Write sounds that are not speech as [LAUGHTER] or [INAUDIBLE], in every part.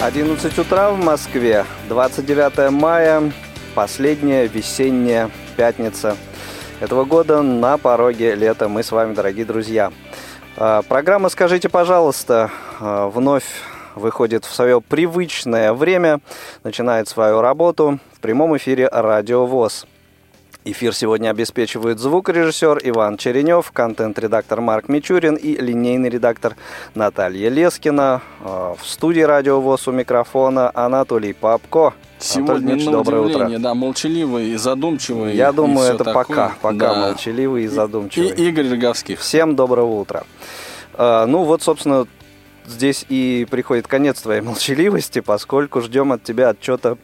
11 утра в Москве, 29 мая, последняя весенняя пятница этого года на пороге лета. Мы с вами, дорогие друзья. А, программа «Скажите, пожалуйста» а, вновь выходит в свое привычное время, начинает свою работу в прямом эфире «Радио ВОЗ». Эфир сегодня обеспечивают звукорежиссер Иван Черенев, контент-редактор Марк Мичурин и линейный редактор Наталья Лескина. А, в студии Радио ВОЗ у микрофона Анатолий Папко. Сегодня, Анатолий, на доброе утро. да, молчаливый и задумчивый. Я думаю, это такое. пока, пока да. молчаливый и задумчивый. И Игорь Роговских. Всем доброго утра. А, ну вот, собственно, здесь и приходит конец твоей молчаливости, поскольку ждем от тебя отчета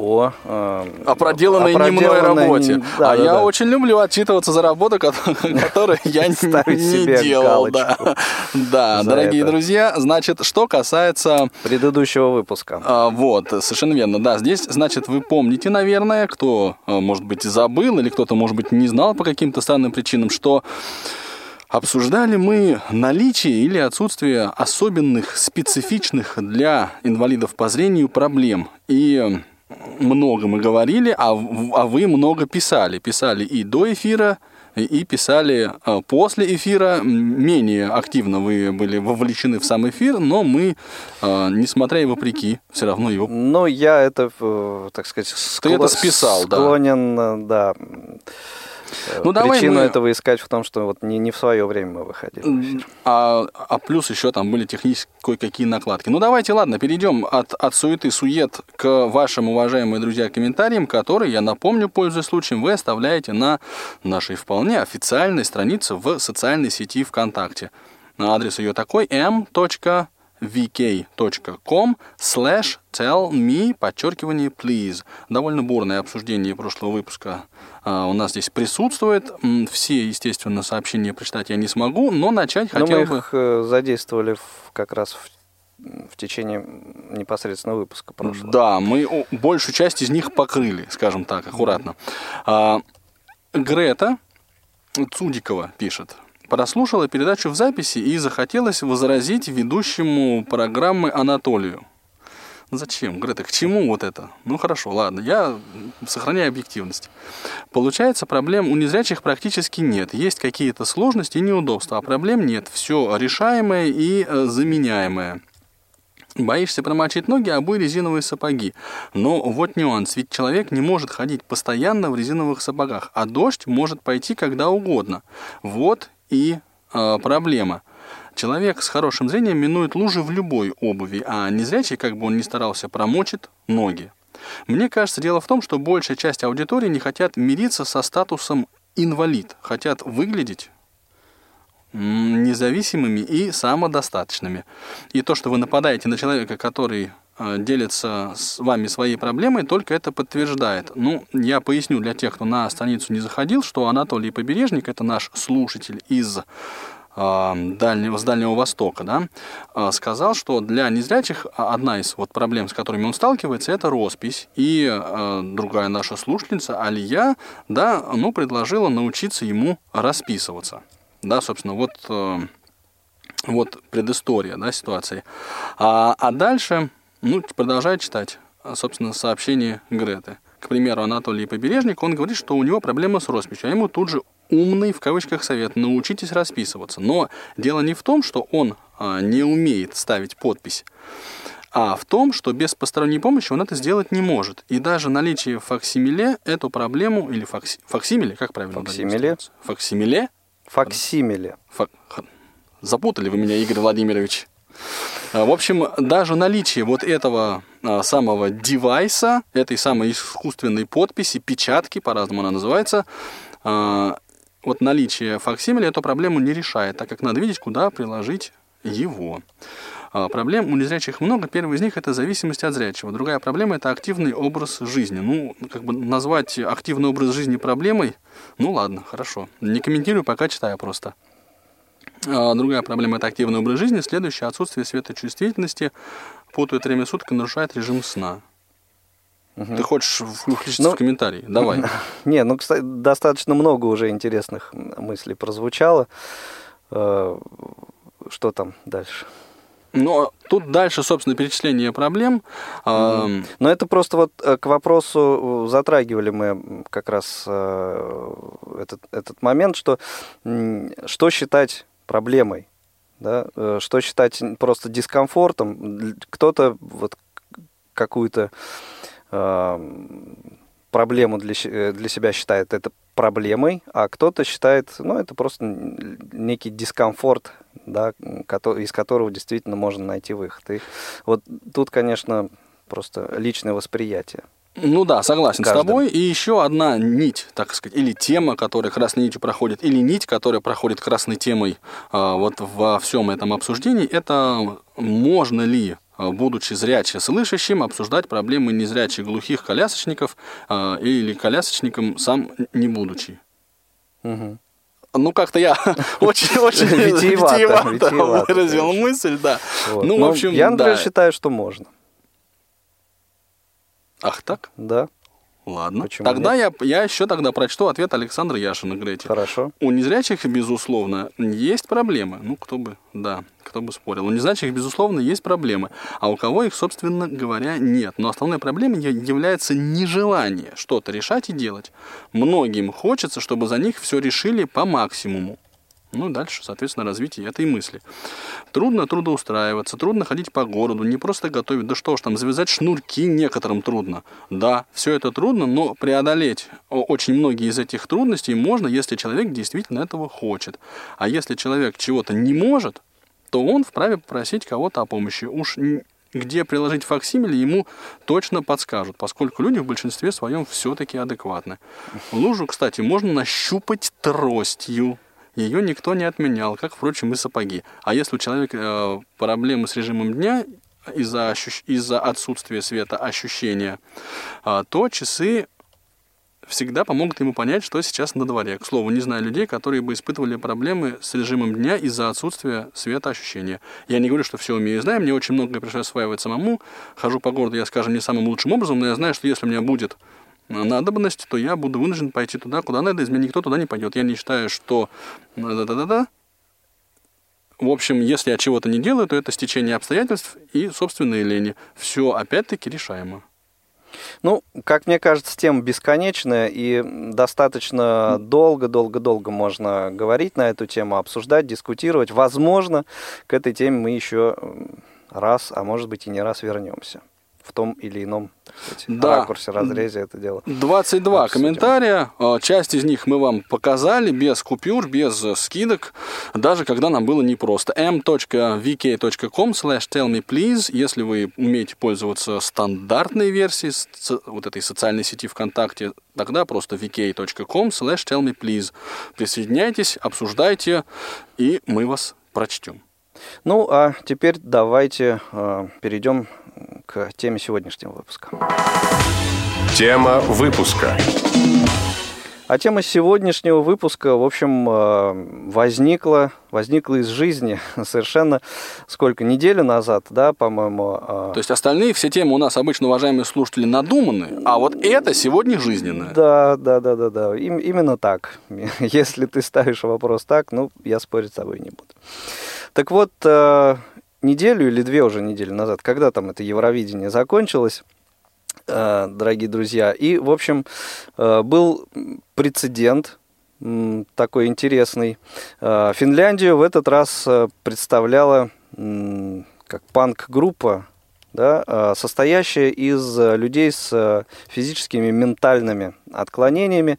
о, э, о проделанной, о проделанной не мной работе. Не... Да, а да, я да. очень люблю отчитываться за работу, [LAUGHS] которую я не делал. Да, [LAUGHS] дорогие друзья, значит, что касается... Предыдущего выпуска. А, вот, совершенно верно, да. Здесь, значит, вы помните, наверное, кто, э, может быть, забыл или кто-то, может быть, не знал по каким-то странным причинам, что Обсуждали мы наличие или отсутствие особенных, специфичных для инвалидов по зрению проблем. И много мы говорили, а, а вы много писали. Писали и до эфира, и писали а, после эфира. Менее активно вы были вовлечены в сам эфир, но мы, а, несмотря и вопреки, все равно его... Ну, я это, э, так сказать, скло... Ты это списал, склонен, да. да Э, ну, давай Причину мы... этого искать в том, что вот не, не в свое время мы выходили. А, а плюс еще там были технические кое-какие накладки. Ну давайте, ладно, перейдем от, от суеты, сует к вашим, уважаемые друзья, комментариям, которые, я напомню, пользуясь случаем, вы оставляете на нашей вполне официальной странице в социальной сети ВКонтакте. Адрес ее такой m vk.com slash tell me, подчеркивание, please. Довольно бурное обсуждение прошлого выпуска а, у нас здесь присутствует. Все, естественно, сообщения прочитать я не смогу, но начать но хотел мы бы... их э, задействовали как раз в в течение непосредственно выпуска прошлого. Да, мы большую часть из них покрыли, скажем так, аккуратно. А, Грета Цудикова пишет. Прослушала передачу в записи и захотелось возразить ведущему программы Анатолию. Зачем, Грета, к чему вот это? Ну хорошо, ладно, я сохраняю объективность. Получается, проблем у незрячих практически нет. Есть какие-то сложности и неудобства, а проблем нет. Все решаемое и э, заменяемое. Боишься промочить ноги, обуй резиновые сапоги. Но вот нюанс, ведь человек не может ходить постоянно в резиновых сапогах, а дождь может пойти когда угодно. Вот и э, проблема. Человек с хорошим зрением минует лужи в любой обуви, а незрячий, как бы он ни старался, промочит ноги. Мне кажется, дело в том, что большая часть аудитории не хотят мириться со статусом инвалид, хотят выглядеть независимыми и самодостаточными. И то, что вы нападаете на человека, который делится с вами своей проблемой, только это подтверждает. Ну, я поясню для тех, кто на страницу не заходил, что Анатолий Побережник – это наш слушатель из а, дальнего, с Дальнего Востока, да, а, сказал, что для незрячих одна из вот проблем, с которыми он сталкивается, это роспись. И а, другая наша слушательница, Алия, да, ну, предложила научиться ему расписываться. Да, собственно, вот, вот предыстория да, ситуации. А, а дальше, ну, продолжаю читать, собственно, сообщение Греты. К примеру, Анатолий Побережник, он говорит, что у него проблема с росписью, а ему тут же умный, в кавычках, совет. Научитесь расписываться. Но дело не в том, что он а, не умеет ставить подпись, а в том, что без посторонней помощи он это сделать не может. И даже наличие факсимиле эту проблему, или факси, факсимиле, как правильно? Факсимиле. Факсимиле? Факсимиле. Фак... Запутали вы меня, Игорь Владимирович. А, в общем, даже наличие вот этого а, самого девайса, этой самой искусственной подписи, печатки, по-разному она называется, а, вот наличие факсимиле эту проблему не решает, так как надо видеть, куда приложить его. Проблем у незрячих много. Первая из них это зависимость от зрячего. Другая проблема это активный образ жизни. Ну, как бы назвать активный образ жизни проблемой, ну ладно, хорошо. Не комментирую, пока читаю просто. А, другая проблема это активный образ жизни. Следующее отсутствие светочувствительности путает время суток и нарушает режим сна. Угу. Ты хочешь включиться ну, в комментарии? Давай. [LAUGHS] Не, ну, кстати, достаточно много уже интересных мыслей прозвучало. Э, что там дальше? Но тут дальше, собственно, перечисление проблем. Mm. Но это просто вот э, к вопросу затрагивали мы как раз э, этот, этот момент, что что считать проблемой, да? что считать просто дискомфортом. Кто-то вот какую-то проблему для, для себя считает это проблемой, а кто-то считает, ну, это просто некий дискомфорт, да, из которого действительно можно найти выход. И вот тут, конечно, просто личное восприятие. Ну да, согласен Каждым. с тобой. И еще одна нить, так сказать, или тема, которая красной нитью проходит, или нить, которая проходит красной темой э, вот во всем этом обсуждении, это можно ли Э, будучи зряче слышащим, обсуждать проблемы незрячих глухих колясочников э, или колясочником сам не будучи. Угу. Ну, как-то я [LAUGHS] очень-очень витиевато выразил мысль, да. Ну, в общем, Я, например, считаю, что можно. Ах так? Да. Ладно. Почему тогда я, я еще тогда прочту ответ Александра Яшина, Грети. Хорошо. У незрячих, безусловно, есть проблемы. Ну, кто бы, да, кто бы спорил. У незрячих, безусловно, есть проблемы. А у кого их, собственно говоря, нет. Но основной проблемой является нежелание что-то решать и делать. Многим хочется, чтобы за них все решили по максимуму. Ну, дальше, соответственно, развитие этой мысли. Трудно трудоустраиваться, трудно ходить по городу, не просто готовить, да что ж там, завязать шнурки некоторым трудно. Да, все это трудно, но преодолеть очень многие из этих трудностей можно, если человек действительно этого хочет. А если человек чего-то не может, то он вправе попросить кого-то о помощи. Уж где приложить факсимили, ему точно подскажут, поскольку люди в большинстве своем все-таки адекватны. Лужу, кстати, можно нащупать тростью ее никто не отменял, как, впрочем, и сапоги. А если у человека э, проблемы с режимом дня из-за ощущ... из отсутствия света ощущения, э, то часы всегда помогут ему понять, что сейчас на дворе. К слову, не знаю людей, которые бы испытывали проблемы с режимом дня из-за отсутствия света ощущения. Я не говорю, что все умею и знаю, мне очень многое пришлось осваивать самому. Хожу по городу, я, скажем, не самым лучшим образом, но я знаю, что если у меня будет надобность, то я буду вынужден пойти туда, куда надо, из меня никто туда не пойдет. Я не считаю, что да-да-да-да. В общем, если я чего-то не делаю, то это стечение обстоятельств и собственные лени. Все опять-таки решаемо. Ну, как мне кажется, тема бесконечная, и достаточно долго-долго-долго можно говорить на эту тему, обсуждать, дискутировать. Возможно, к этой теме мы еще раз, а может быть и не раз вернемся в том или ином да. ракурсе, разрезе это дело. 22 обсудим. комментария. А, часть из них мы вам показали без купюр, без скидок, даже когда нам было непросто. m.vk.com slash tell me please. Если вы умеете пользоваться стандартной версией вот этой социальной сети ВКонтакте, тогда просто vk.com slash tell me please. Присоединяйтесь, обсуждайте, и мы вас прочтем. Ну, а теперь давайте э, перейдем к теме сегодняшнего выпуска. Тема выпуска. А тема сегодняшнего выпуска, в общем, э, возникла, возникла из жизни [LAUGHS] совершенно сколько, неделю назад, да, по-моему. Э. То есть остальные все темы у нас обычно, уважаемые слушатели, надуманы, а вот это сегодня жизненное. Да, да, да, да, да, Им, именно так. [LAUGHS] Если ты ставишь вопрос так, ну, я спорить с тобой не буду. Так вот, э, неделю или две уже недели назад, когда там это Евровидение закончилось, э, дорогие друзья, и, в общем, э, был прецедент такой интересный. Финляндию в этот раз представляла как панк-группа да, а, состоящая из э, людей с э, физическими ментальными отклонениями.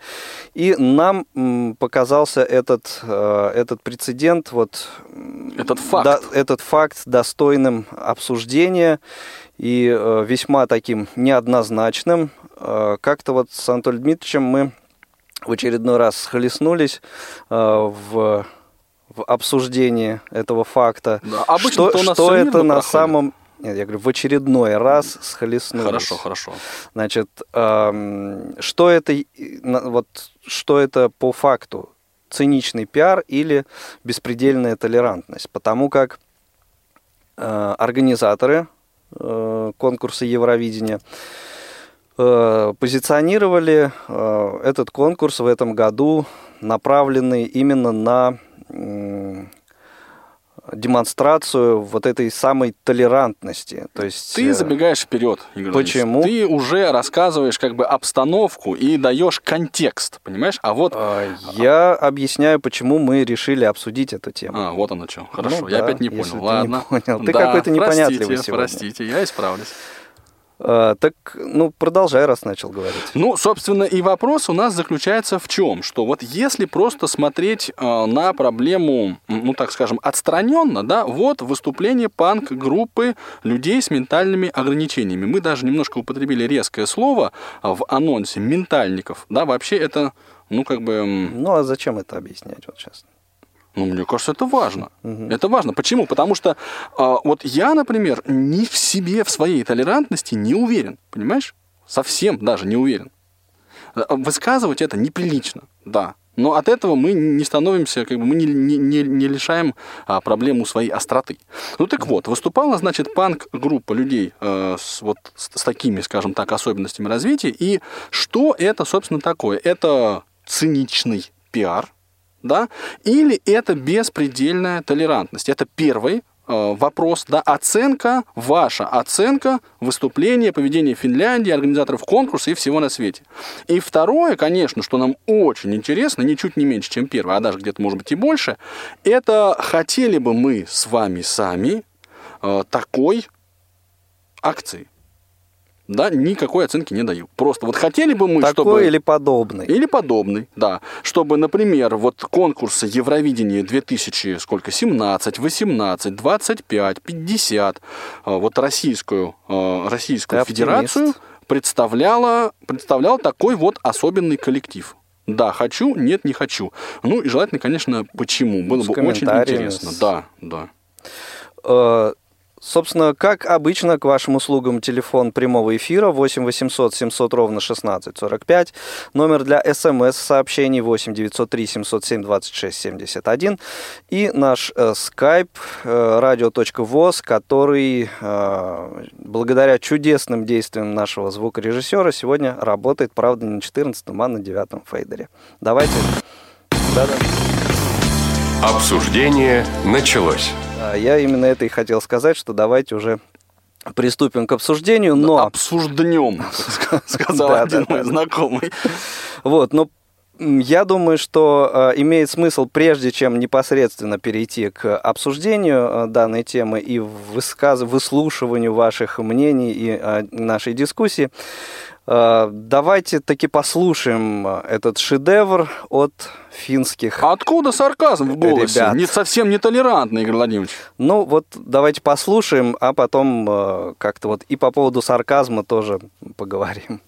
И нам показался этот, э, этот прецедент, вот, этот факт. Да, этот факт достойным обсуждения и весьма таким неоднозначным. Как-то вот с Анатолием Дмитриевичем мы в очередной раз схлестнулись в в обсуждении этого факта. Да, что что это на проходит. самом... Нет, я говорю, в очередной раз схлестнулись. Хорошо, хорошо. Значит, эм, что это, вот, что это по факту? Циничный пиар или беспредельная толерантность? Потому как э, организаторы э, конкурса Евровидения э, позиционировали э, этот конкурс в этом году, направленный именно на демонстрацию вот этой самой толерантности. То есть, Ты э, забегаешь вперед, Игорь. Почему? Ты уже рассказываешь как бы обстановку и даешь контекст, понимаешь? А вот, А, Я объясняю, почему мы решили обсудить эту тему. а, вот оно что. Хорошо, Ну я да, опять не понял. ты не Ладно. понял. Ты Да, какой-то непонятливый простите, сегодня. Простите, я исправлюсь. А, так, ну, продолжай, раз начал говорить. Ну, собственно, и вопрос у нас заключается в чем? Что вот если просто смотреть э, на проблему, ну, так скажем, отстраненно, да, вот выступление панк-группы людей с ментальными ограничениями. Мы даже немножко употребили резкое слово а, в анонсе «ментальников». Да, вообще это, ну, как бы... Ну, а зачем это объяснять вот сейчас? Ну, мне кажется, это важно. Это важно. Почему? Потому что а, вот я, например, ни в себе, в своей толерантности не уверен. Понимаешь? Совсем даже не уверен. А, Высказывать это неприлично, да. Но от этого мы не становимся, как бы мы не, не, не- не лишаем а, проблему своей остроты. Ну так вот, выступала, значит, панк-группа людей э, с, вот, с, с такими, скажем так, особенностями развития. И что это, собственно, такое? Это циничный пиар, да, или это беспредельная толерантность. Это первый э, вопрос, да, оценка, ваша оценка выступления, поведения Финляндии, организаторов конкурса и всего на свете. И второе, конечно, что нам очень интересно, ничуть не меньше, чем первое, а даже где-то, может быть, и больше, это хотели бы мы с вами сами э, такой акции. Да, никакой оценки не даю. Просто вот хотели бы мы, Такой чтобы... или подобный? Или подобный, да. Чтобы, например, вот конкурсы Евровидения 2000, сколько, 17, 18, 25, 50, а, вот российскую, а, российскую Ты федерацию оптимист. представляла, представлял такой вот особенный коллектив. Да, хочу, нет, не хочу. Ну и желательно, конечно, почему. Было С бы очень интересно. Да, да. Собственно, как обычно, к вашим услугам телефон прямого эфира 8 800 700 ровно 16 45. Номер для смс-сообщений 8 903 707 26 71. И наш э, skype э, radio.voz, который э, благодаря чудесным действиям нашего звукорежиссера сегодня работает, правда, не на 14, а на 9 фейдере. Давайте. Да-да. Обсуждение началось. А, Я именно это и хотел сказать, что давайте уже приступим к обсуждению, но Обсужднем, [LAUGHS] сказал один мой знакомый. вот, но я думаю, что э, имеет смысл, прежде чем непосредственно перейти к обсуждению э, данной темы и высказ... выслушиванию ваших мнений и нашей дискуссии, давайте таки послушаем э, этот шедевр от финских. Откуда сарказм в голосе? Ребят. Не, совсем нетолерантный, Игорь Владимирович. Ну вот давайте послушаем, а потом э, как-то вот и по поводу сарказма тоже поговорим.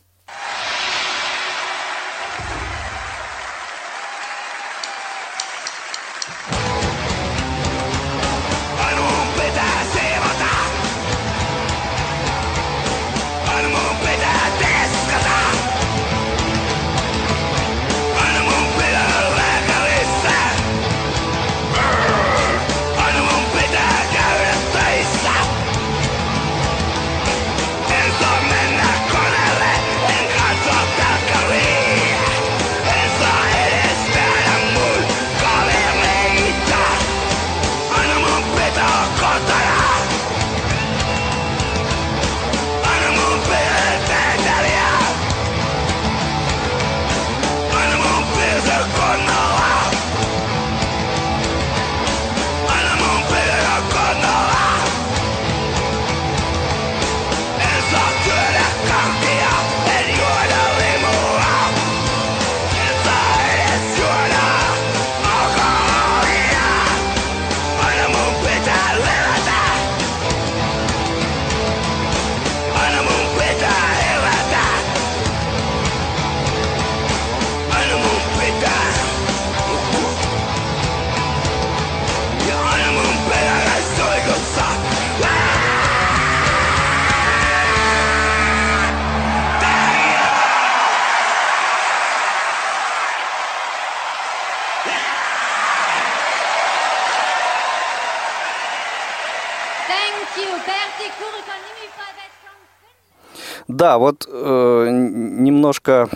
Да, вот э, немножко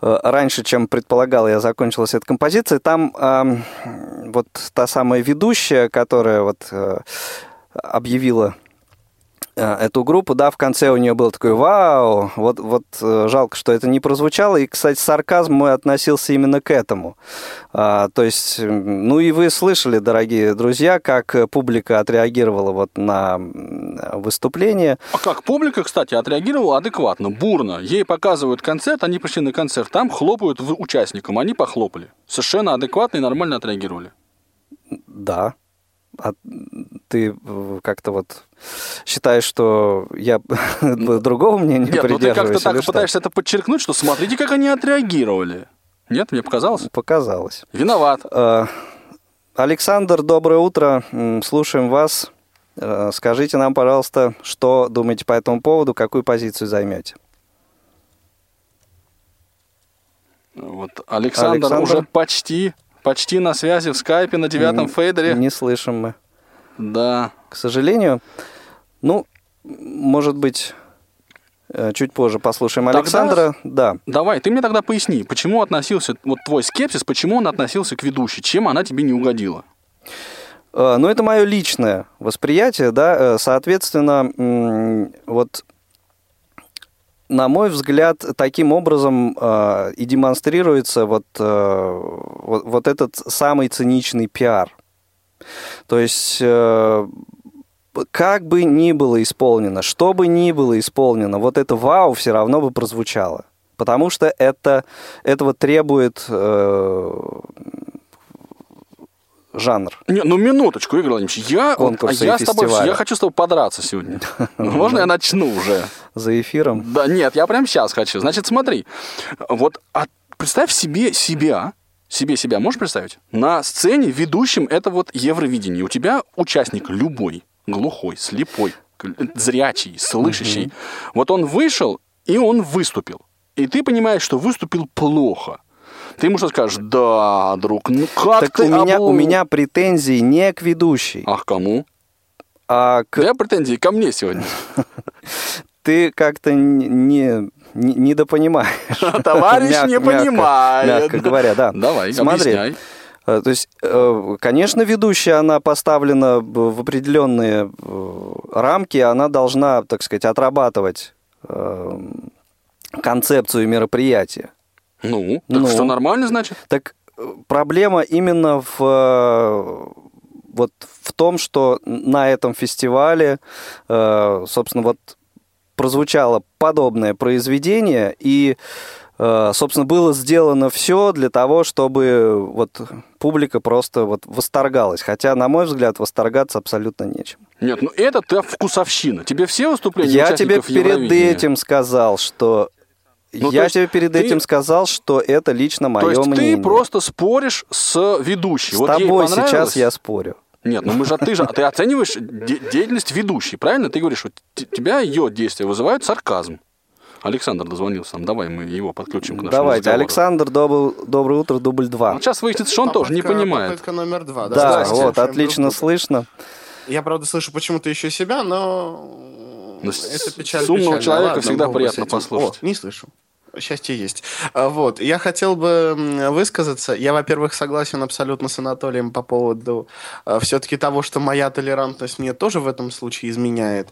э, раньше, чем предполагал, я закончилась эта композиция. Там ам, вот та самая ведущая, которая вот э, объявила э, эту группу, да, в конце у нее был такой «Вау!» Вот, вот э, жалко, что это не прозвучало. И, кстати, сарказм мой относился именно к этому. А, то есть, ну и вы слышали, дорогие друзья, как э, публика отреагировала вот на выступление. А как публика, кстати, отреагировала адекватно, бурно. Ей показывают концерт, они пришли на концерт, там хлопают участникам, они похлопали. Совершенно адекватно и нормально отреагировали. Да. А ты э, как-то вот считаешь, что я [LAUGHS] другого мнения Нет, ну ты как-то придерживаюсь? так что? пытаешься это подчеркнуть, что смотрите, как они отреагировали. Нет, мне показалось? Показалось. Виноват. Э, Александр, доброе утро. Слушаем вас. Э, Скажите нам, пожалуйста, что думаете по этому поводу, какую позицию займете? Вот Александр, Александр? уже почти, почти на связи в скайпе на девятом фейдере. Не слышим мы. Да. К сожалению. Ну, может быть, э, чуть позже послушаем Тогда- Александра. Да. Давай, ты мне тогда поясни, почему относился, вот твой скепсис, почему он относился к ведущей, чем она тебе не угодила? Э, Ну, это мое личное восприятие, да. Э, Соответственно, вот на мой взгляд, таким образом э, и демонстрируется вот, э, вот, вот этот самый циничный пиар. То есть, э, как бы ни было исполнено, что бы ни было исполнено, вот это вау все равно бы прозвучало. Потому что это, этого требует э, жанр. Не, ну минуточку, Игорь Владимирович, я, Конкурсы я с тобой, я хочу с тобой подраться сегодня. [LAUGHS] Можно я начну уже? За эфиром. Да нет, я прямо сейчас хочу. Значит, смотри, вот представь себе себя, себе себя можешь представить? На сцене ведущим это вот Евровидение. У тебя участник любой, глухой, слепой, зрячий, слышащий. Вот он вышел, и он выступил. И ты понимаешь, что выступил плохо. Ты ему что скажешь? Да, друг, ну как Так ты у меня, у меня претензии не к ведущей, Ах, кому? а к... тебя претензии ко мне сегодня. [LAUGHS] Ты как-то не, не, не- недопонимаешь. [LAUGHS] Товарищ Мяг- не понимает. Мягко говоря, да. Давай, Смотри, объясняй. э, То есть, э, конечно, ведущая, она поставлена в определенные э, рамки, она должна, так сказать, отрабатывать э, концепцию мероприятия. Ну, так Ну. что нормально, значит? Так э, проблема именно в э, вот в том, что на этом фестивале, э, собственно, вот прозвучало подобное произведение, и, собственно, было сделано все для того, чтобы вот публика просто вот восторгалась. Хотя, на мой взгляд, восторгаться абсолютно нечем. Нет, ну это ты вкусовщина. Тебе все выступления Я тебе перед этим сказал, что Ну, я есть тебе перед ты- этим сказал, что это лично мое То есть мнение. ты просто споришь с ведущей. С вот тобой сейчас я спорю. Нет, ну мы же, ты же, ты оцениваешь де- деятельность ведущей, правильно? Ты говоришь, что т- тебя ее действия вызывают сарказм. Александр дозвонился нам, давай мы его подключим к нашему Давайте, разговору. Александр, добр- доброе утро, дубль два. Вот сейчас выяснится, что он тоже не Попытка- понимает. Попытка номер два. Да, Давайте вот, отлично слышно. Я, правда, слышу почему-то еще себя, но Ну, это печаль с умного печальная. человека Ладно, всегда приятно послушать. О, не слышу. Счастье есть. А, Вот. Я хотел бы высказаться. Я, во-первых, согласен абсолютно с Анатолием по поводу все-таки того, что моя толерантность мне тоже в этом случае изменяет.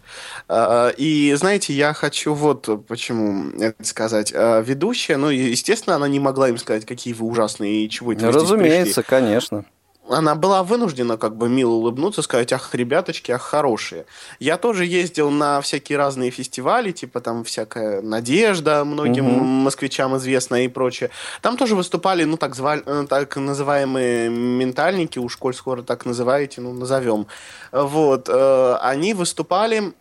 А, И, знаете, я хочу вот почему это сказать. А, Ведущая, ну, естественно, она не могла им сказать, какие вы ужасные и чего это. Разумеется, конечно. Она была вынуждена как бы мило улыбнуться, сказать, ах, ребяточки, ах, хорошие. Я тоже ездил на всякие разные фестивали, типа там всякая «Надежда», многим Мгм. москвичам известная и прочее. Там тоже выступали, ну, так, звали, э, так называемые ментальники, уж коль скоро так называете, ну, назовем. Вот. э, Они выступали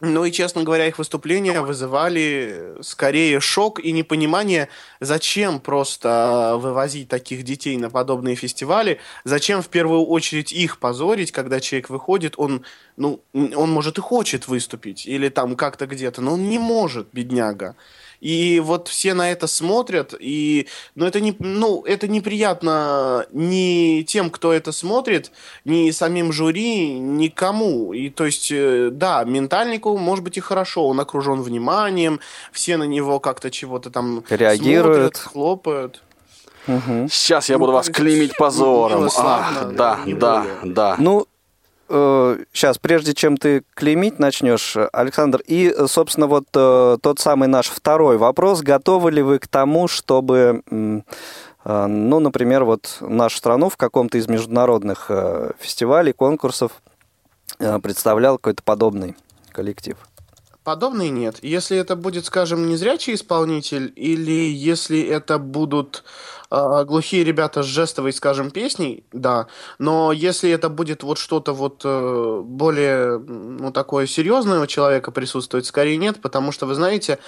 ну и, честно говоря, их выступления вызывали скорее шок и непонимание, зачем просто вывозить таких детей на подобные фестивали, зачем в первую очередь их позорить, когда человек выходит, он, ну, он может и хочет выступить, или там как-то где-то, но он не может, бедняга. И вот все на это смотрят, и ну, это, не, ну, это неприятно ни тем, кто это смотрит, ни самим жюри, никому. И то есть, э, да, ментальнику, может быть, и хорошо, он окружен вниманием, все на него как-то чего-то там Реагируют. смотрят, хлопают. Сейчас я Ну, буду вас клеймить позором. мило, славно, Ах, да, да, да. Ну, сейчас, прежде чем ты клеймить начнешь, Александр, и, э, собственно, вот э, тот самый наш второй вопрос. Готовы ли вы к тому, чтобы, э, ну, например, вот нашу страну в каком-то из международных э, фестивалей, конкурсов э, представлял какой-то подобный коллектив? Подобный нет. Если это будет, скажем, незрячий исполнитель, или если это будут э, глухие ребята с жестовой, скажем, песней, да. Но если это будет вот что-то вот э, более, ну, такое серьезное у человека присутствовать, скорее нет, потому что, вы знаете,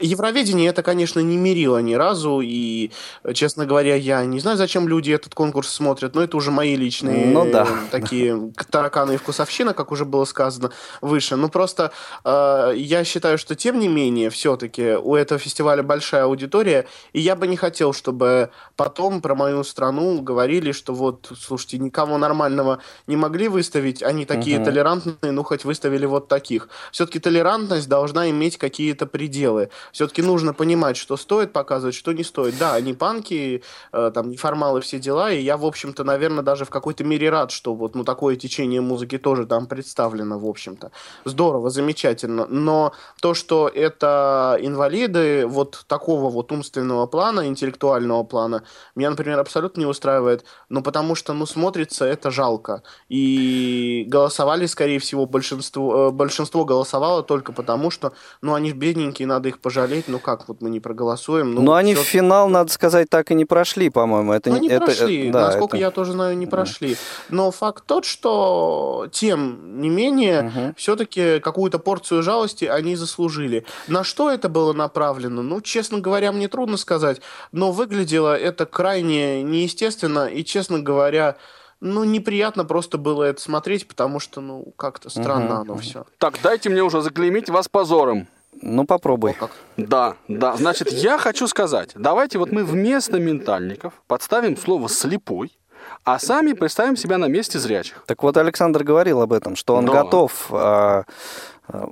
Евровидение это, конечно, не мерило ни разу, и, честно говоря, я не знаю, зачем люди этот конкурс смотрят, но это уже мои личные Ну да. такие тараканы и вкусовщина, как уже было сказано выше. Ну, просто э, я считаю, что, тем не менее, все-таки у этого фестиваля большая аудитория, и я бы не хотел, чтобы потом про мою страну говорили, что вот, слушайте, никого нормального не могли выставить, они такие Мгм. толерантные, ну, хоть выставили вот таких. Все-таки толерантность должна иметь какие-то пределы. Все-таки нужно понимать, что стоит показывать, что не стоит. Да, они панки, э, там, неформалы, все дела, и я, в общем-то, наверное, даже в какой-то мере рад, что вот, ну, такое течение музыки тоже там представлено, в общем-то. Здорово, замечательно. Но то, что это инвалиды вот такого вот умственного плана, интеллектуального плана, меня, например, абсолютно не устраивает. Ну, потому что, ну, смотрится это жалко. И голосовали, скорее всего, большинство, э, большинство голосовало только потому, что, ну, они бедненькие, надо их пожалеть. Ну, как вот мы не проголосуем? Но они в финал, надо сказать, так и не прошли, по-моему. Это ну, не это, прошли, э, да, насколько это- я тоже знаю, не прошли. Но факт тот, что тем не менее, Мгм. все-таки какую-то порцию жалости они заслужили. На что это было направлено? Ну, честно говоря, мне трудно сказать, но выглядело это крайне неестественно, и, честно говоря, ну, неприятно просто было это смотреть, потому что, ну, как-то странно Мгм, оно все. Так, дайте мне уже заклеймить вас позором. Ну, попробуй. Да, да. Значит, я хочу сказать, давайте вот мы вместо ментальников подставим слово «слепой», а сами представим себя на месте зрячих. Так вот, Александр говорил об этом, что он Да. готов, а,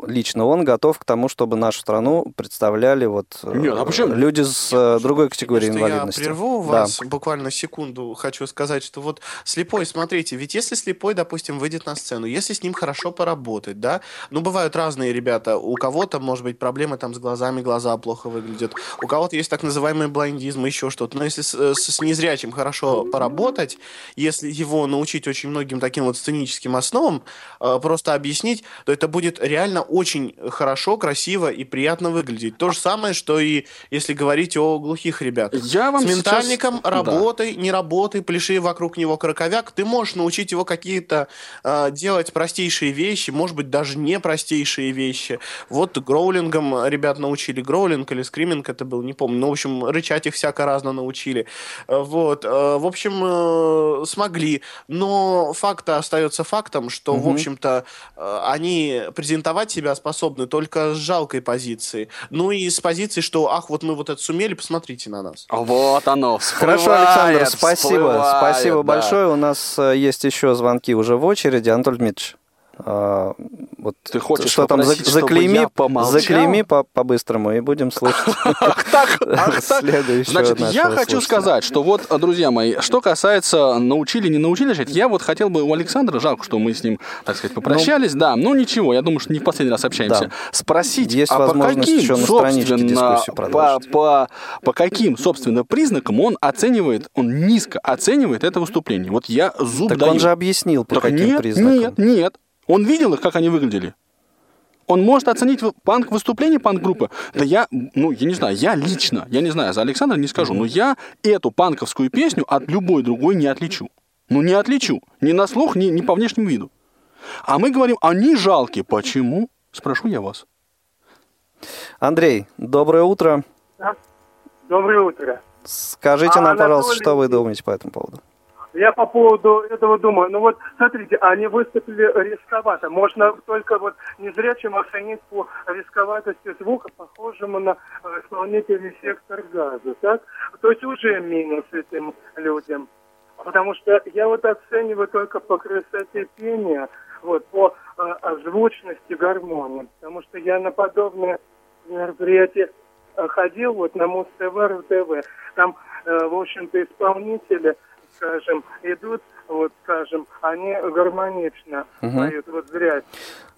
лично он готов к тому, чтобы нашу страну представляли вот э, Нет, а почему? люди с э, другой категорией Что инвалидности. Я прерву Да. вас буквально секунду. Хочу сказать, что вот слепой, смотрите, ведь если слепой, допустим, выйдет на сцену, если с ним хорошо поработать, да, ну, бывают разные ребята. У кого-то, может быть, проблемы там с глазами, глаза плохо выглядят. У кого-то есть так называемый блайндизм, еще что-то. Но если с, э, с- незрячим хорошо поработать, если его научить очень многим таким вот сценическим основам, э, просто объяснить, то это будет реально очень хорошо, красиво и приятно выглядеть. То же самое, что и если говорить о глухих ребятах. Я вам С сейчас- ментальником Да. работай, не работай, пляши вокруг него краковяк. Ты можешь научить его какие-то э, делать простейшие вещи, может быть, даже не простейшие вещи. Вот гроулингом ребят научили. Гроулинг или скриминг это был, не помню. Ну, в общем, рычать их всяко разно научили. Э, Вот. э, В общем, э, смогли. Но факт остается фактом, что, в общем-то, э, они презентовать себя способны только с жалкой позиции. Ну и с позиции, что, ах, вот мы вот это сумели, посмотрите на нас. Вот оно, Хорошо, всплывает, Александр, спасибо. всплывает, спасибо да. большое. У нас э, есть еще звонки уже в очереди. Анатолий Дмитриевич, а, вот Ты хочешь что там, за- заклейми, заклейми по- по-быстрому и будем слушать [LAUGHS] Ах так, ах [LAUGHS] так. Значит, я хочу сказать, что вот, друзья мои, что касается научили, не научили я вот хотел бы у Александра, жалко, что мы с ним, так сказать, попрощались, да, ну ничего, я думаю, что не в последний раз общаемся, спросить, Есть а по каким, собственно, по, по, по каким, собственно, признакам он оценивает, он низко оценивает это выступление. Вот я зуб Так даю. он же объяснил, по Так каким нет, признакам. Нет, нет. Он видел их, как они выглядели. Он может оценить панк выступление панк-группы. Да я, ну, я не знаю, я лично, я не знаю, за Александра не скажу, но я эту панковскую песню от любой другой не отличу. Ну, не отличу. Ни на слух, ни, ни по внешнему виду. А мы говорим, они жалкие. Почему? Спрошу я вас. Андрей, доброе утро. Доброе утро. Скажите А, нам, пожалуйста, Анатолий- что вы думаете по этому поводу? Я по поводу этого думаю, ну вот, смотрите, они выступили рисковато. Можно только вот незрячим оценить по рисковатости звука, похожему на э, исполнителей сектор газа, так? То есть уже минус этим людям. Потому что я вот оцениваю только по красоте пения, вот, по э, озвучности гармонии. Потому что я на подобное мероприятие э, ходил, вот на Муз-ТВ, РУ-ТВ. Там, э, в общем-то, исполнители, скажем, идут, вот, скажем, они гармонично Мгм. поют, вот зря.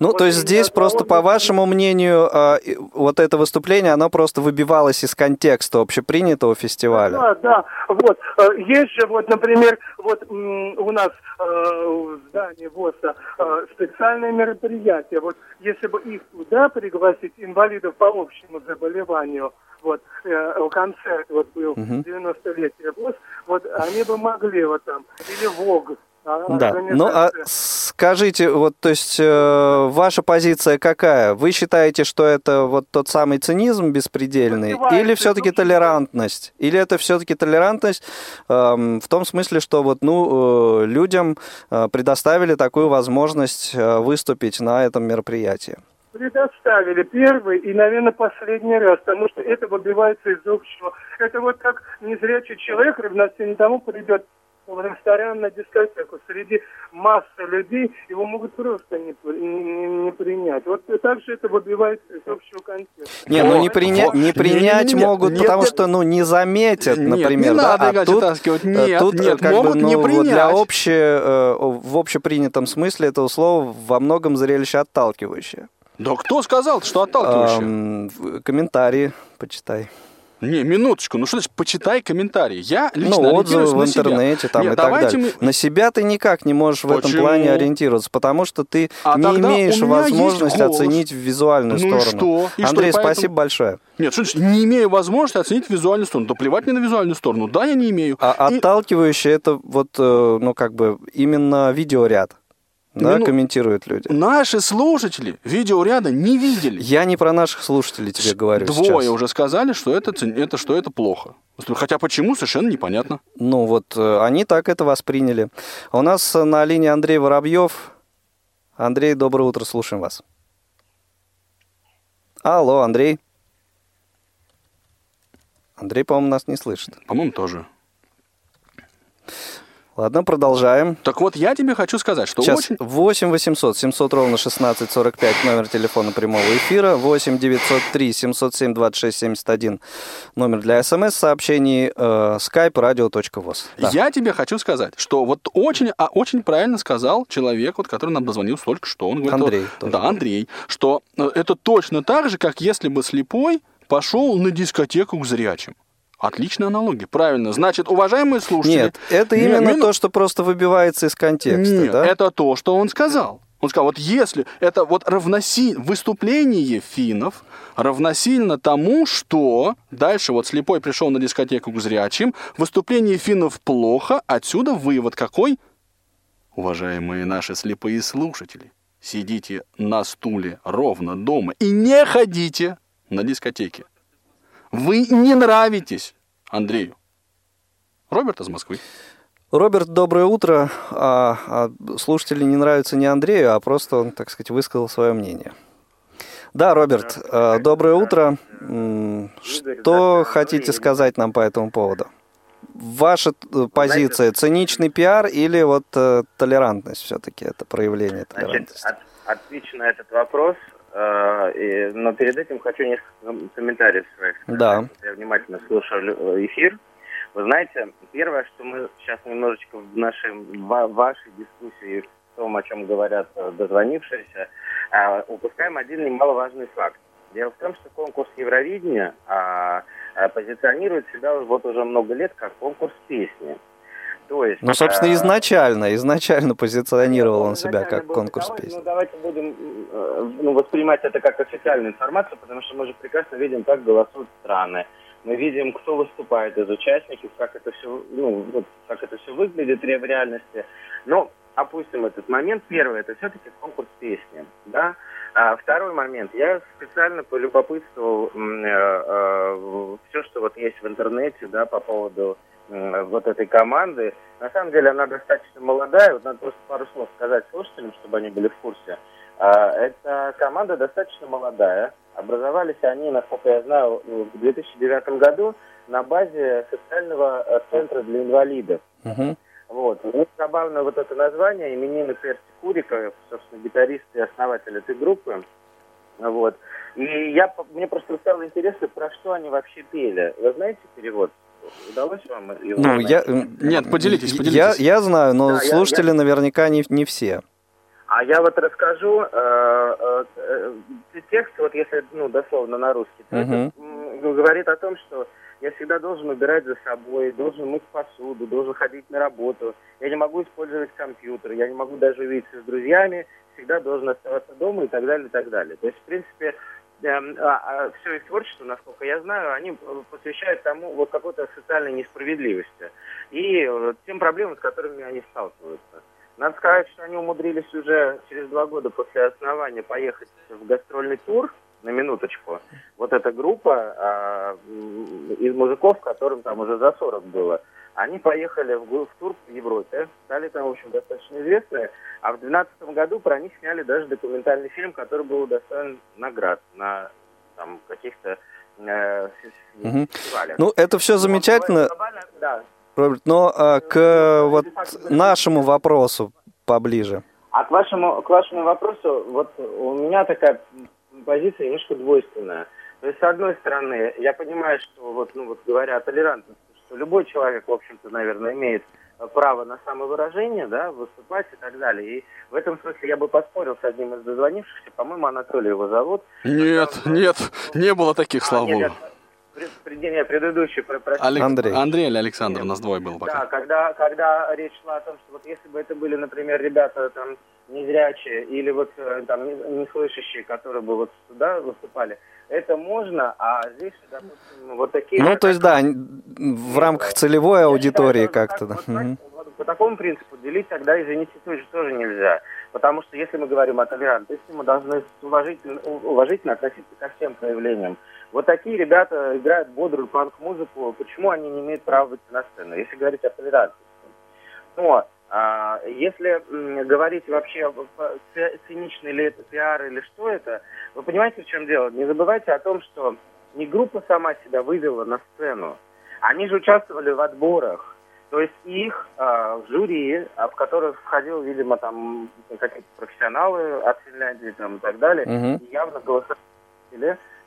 Ну, Вот то есть здесь просто, того, по вашему мнению, и- вот это выступление, оно просто выбивалось из контекста общепринятого фестиваля. Да, да, вот. э, Есть же, вот, например, вот у нас э, в здании ВОЗа э, специальные мероприятия. Вот если бы их туда пригласить, инвалидов по общему заболеванию, вот, э, концерт вот был, Мгм. 90-летие ВОЗ, вот они бы могли вот там, или ВОГ. а, Да. Ну, а скажите, вот, то есть, э, ваша позиция какая? Вы считаете, что это вот тот самый цинизм беспредельный, Развивается или все-таки общество. толерантность? Или это все-таки толерантность эм, в том смысле, что вот, ну, э, людям э, предоставили такую возможность э, выступить на этом мероприятии? Предоставили первый и, наверное, последний раз, потому что это выбивается из общего. Это вот как незрячий человек равносильно тому придет в ресторан на дискотеку. Среди массы людей его могут просто не, не- не принять. Вот так же это выбивается из общего контекста. Не, ну не, приня- не принять Не-не-не, могут, нет, потому нет. что, ну, не заметят, Нет, например, не да, надо, а тут, вытаскивать. э, Нет, тут, нет, как бы, могут ну, не вот для принять. обще, э, в общепринятом смысле этого слова во многом зрелище отталкивающее. Да кто сказал, что в- комментарии почитай. Не, минуточку, ну что значит, почитай комментарии. Я лично ну, отзывы в себя. интернете там Нет, и так далее. мы- На себя ты никак не можешь в этом Почему? плане ориентироваться, потому что ты А не имеешь возможности оценить визуальную Ну и сторону. что? И что, Андрей, и поэтому- спасибо большое. Нет, что значит, не имею возможности оценить визуальную сторону. Да плевать мне на визуальную сторону. Да, я не имею. А И- отталкивающее это вот, э, ну, как бы именно видеоряд. Да, Ну, комментируют люди. Наши слушатели видеоряда не видели. Я не про наших слушателей тебе говорю Двое сейчас. уже сказали, что это, это, что это плохо. Хотя почему, совершенно непонятно. Ну вот, э, они так это восприняли. У нас э, на линии Андрей Воробьев. Андрей, доброе утро, слушаем вас. Алло, Андрей. Андрей, по-моему, нас не слышит. По-моему, тоже. Ладно, продолжаем. Так вот, я тебе хочу сказать, что Сейчас очень... 8 800 700 ровно 16 45 номер телефона прямого эфира, 8 903 707 26 71 номер для смс-сообщений, э, skype radio.voz. Да. Я тебе хочу сказать, что вот очень, а очень правильно сказал человек, вот, который нам дозвонился только что. Он говорит, Андрей тоже. да, Андрей, что э, это точно так же, как если бы слепой пошел на дискотеку к зрячим. Отличная аналогия, правильно. Значит, уважаемые слушатели... Нет, это именно мину- то, что просто выбивается из контекста, Нет, да? это то, что он сказал. Он сказал, вот если это вот равносильно, выступление финнов равносильно тому, что дальше вот слепой пришел на дискотеку к зрячим, выступление финнов плохо, отсюда вывод какой? Уважаемые наши слепые слушатели, сидите на стуле ровно дома и не ходите на дискотеки. Вы не нравитесь Андрею. Роберт из Москвы. Роберт, доброе утро. А, а слушатели не нравятся не Андрею, а просто он, так сказать, высказал свое мнение. Да, Роберт, э, доброе утро. М, Что хотите сказать нам по этому поводу? Ваша э, позиция циничный пиар или вот э, толерантность все-таки это проявление Значит, толерантности? от- отвечу на этот вопрос, но перед этим хочу несколько ком- комментариев своих. сказать. Да. Я внимательно слушал э, эфир. Вы знаете, первое, что мы сейчас немножечко в нашей, в вашей дискуссии, в том, о чем говорят э, дозвонившиеся, э, упускаем один немаловажный факт. Дело в том, что конкурс Евровидения а, позиционирует себя вот уже много лет как конкурс песни. То есть, Ну, собственно, э, изначально, изначально [LAUGHS] позиционировал он себя изначально как конкурс песни. Ну, давайте будем э, ну, воспринимать это как официальную информацию, потому что мы же прекрасно видим, как голосуют страны. Мы видим, кто выступает из участников, как это все, ну, вот, как это все выглядит в реальности. Но опустим этот момент. Первый, это все-таки конкурс песни, да. А второй момент. Я специально полюбопытствовал все, что вот есть в интернете, да, по поводу вот этой команды. На самом деле она достаточно молодая, вот надо просто пару слов сказать слушателям, чтобы они были в курсе. А, Эта команда достаточно молодая. Образовались они, насколько я знаю, в 2009 году на базе социального э, центра для инвалидов. Мгм. Вот. Ну, забавно вот это название, именины Перси Курика, собственно, гитарист и основатель этой группы. Вот. И я, мне просто стало интересно, про что они вообще пели. Вы знаете перевод? Удалось вам его Ну, найти? я... м, Нет, поделитесь, я- поделитесь. Я, знаю, но Да, я- слушатели наверняка не, не все. А я вот расскажу э, э, э, текст, вот если ну, дословно на русский, то это, м, говорит о том, что я всегда должен убирать за собой, должен мыть посуду, должен ходить на работу. Я не могу использовать компьютер, я не могу даже увидеться с друзьями, всегда должен оставаться дома и так далее, и так далее. То есть, в принципе, все их творчество, насколько я знаю, они э, посвящают тому вот какой-то социальной несправедливости и э, тем проблемам, с которыми они сталкиваются. Надо сказать, что они умудрились уже через два года после основания поехать в гастрольный тур, на минуточку. Вот эта группа а, из мужиков, которым там уже за 40 было, они поехали в, тур в Европе, стали там, в общем, достаточно известны, а в 2012 году про них сняли даже документальный фильм, который был удостоен наград на там, каких-то э, фестивалях. Ну, это все замечательно, да, Роберт, но а, к вот нашему вопросу поближе. А к вашему, к вашему вопросу, вот у меня такая позиция немножко двойственная. То есть, с одной стороны, я понимаю, что вот, ну, вот говоря о толерантности, любой человек, в общем-то, наверное, имеет э, право на самовыражение, да, выступать и так далее. И в этом смысле я бы поспорил с одним из дозвонившихся, по-моему, Анатолий его зовут. Нет, нет, не было таких, А, слава нет, богу. нет, пред- пред- нет, предыдущий, про- простите. Алек- Андрей. Андрей или Александр, у нас двое было Да, пока. когда, когда речь шла о том, что вот если бы это были, например, ребята там незрячие или вот э, там не- неслышащие, которые бы вот сюда выступали, это можно, а здесь, допустим, вот такие... Ну, то есть, да, в рамках целевой аудитории как-то, да. вот, вот по такому принципу делить тогда, извините, тоже, тоже нельзя. Потому что если мы говорим о толерантности, мы должны уважительно, уважительно относиться ко всем проявлениям. Вот такие ребята играют бодрую панк-музыку. Почему они не имеют права выйти на сцену, если говорить о толерантности? Но если м, говорить вообще, циничный ли это пиар или что это, вы понимаете, в чем дело? Не забывайте о том, что не группа сама себя вывела на сцену. Они же участвовали в отборах. То есть их а, в жюри, а, в которых входил, видимо, там какие-то профессионалы от Финляндии там, и так далее, и явно голосовали.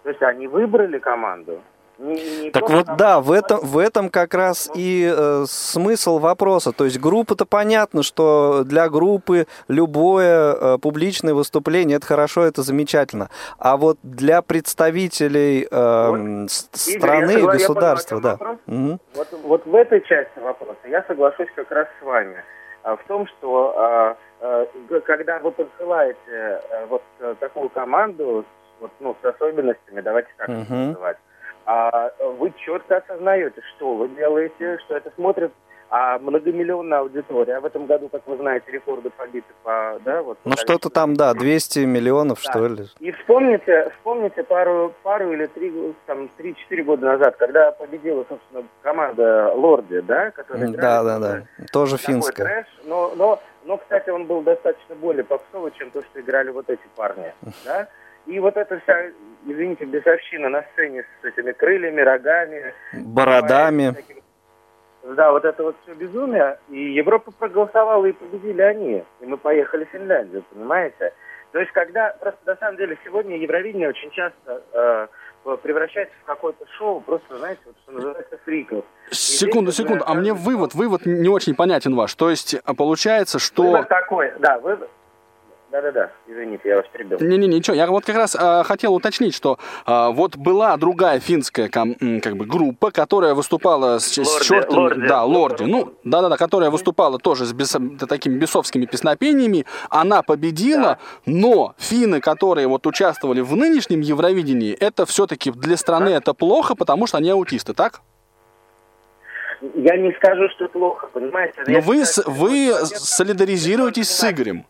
То есть они выбрали команду. Не- не Так вот, там- да, в этом, в этом как раз и э, смысл вопроса. То есть группа-то понятно, что для группы любое э, публичное выступление это хорошо, это замечательно. А вот для представителей э, Игорь, страны, я государства, да. Мгм. Вот, вот в этой части вопроса я соглашусь как раз с вами. А, В том, что а, г- когда вы посылаете а, вот э, такую команду вот, ну, с особенностями, давайте так Мгм. называть, а, вы четко осознаете, что вы делаете, что это смотрит а, многомиллионная аудитория. А в этом году, как вы знаете, рекорды побиты по, да, вот. Ну что-то там, да, 200 миллионов, Да. что ли. И вспомните, вспомните пару, пару или три, там, три-четыре года назад, когда победила, собственно, команда Лорди, да, которая Да, да, да. Тоже финская. трэш, но, но, но, кстати, он был достаточно более попсовый, чем то, что играли вот эти парни, [LAUGHS] да. И вот эта вся, извините, бесовщина на сцене с этими крыльями, рогами, Бородами. таким- Да, вот это вот все безумие. И Европа проголосовала, и победили они. И мы поехали в Финляндию, понимаете? То есть, когда, просто на самом деле, сегодня Евровидение очень часто э, превращается в какое-то шоу, просто, знаете, вот, что называется, фриков. Секунду, здесь, секунду. А э, мне вывод, вывод не очень понятен ваш. То есть а, получается, что... Вывод такой, да, вывод... Да-да-да, извините, я вас перебил. Не-не-не, ничего. Я вот как раз а, хотел уточнить, что а, вот была другая финская ком- как бы группа, которая выступала с, с Лорди, чёртом- Лорди. да, Лорди, ну, да-да-да, которая выступала тоже с бес- да, такими бесовскими песнопениями. Она победила, но финны, которые вот участвовали в нынешнем Евровидении, это все-таки для страны это плохо, потому что они аутисты, так? Я не скажу, что плохо, понимаете? Но Я вы, считаю, с- вы солидаризируетесь с Игорем.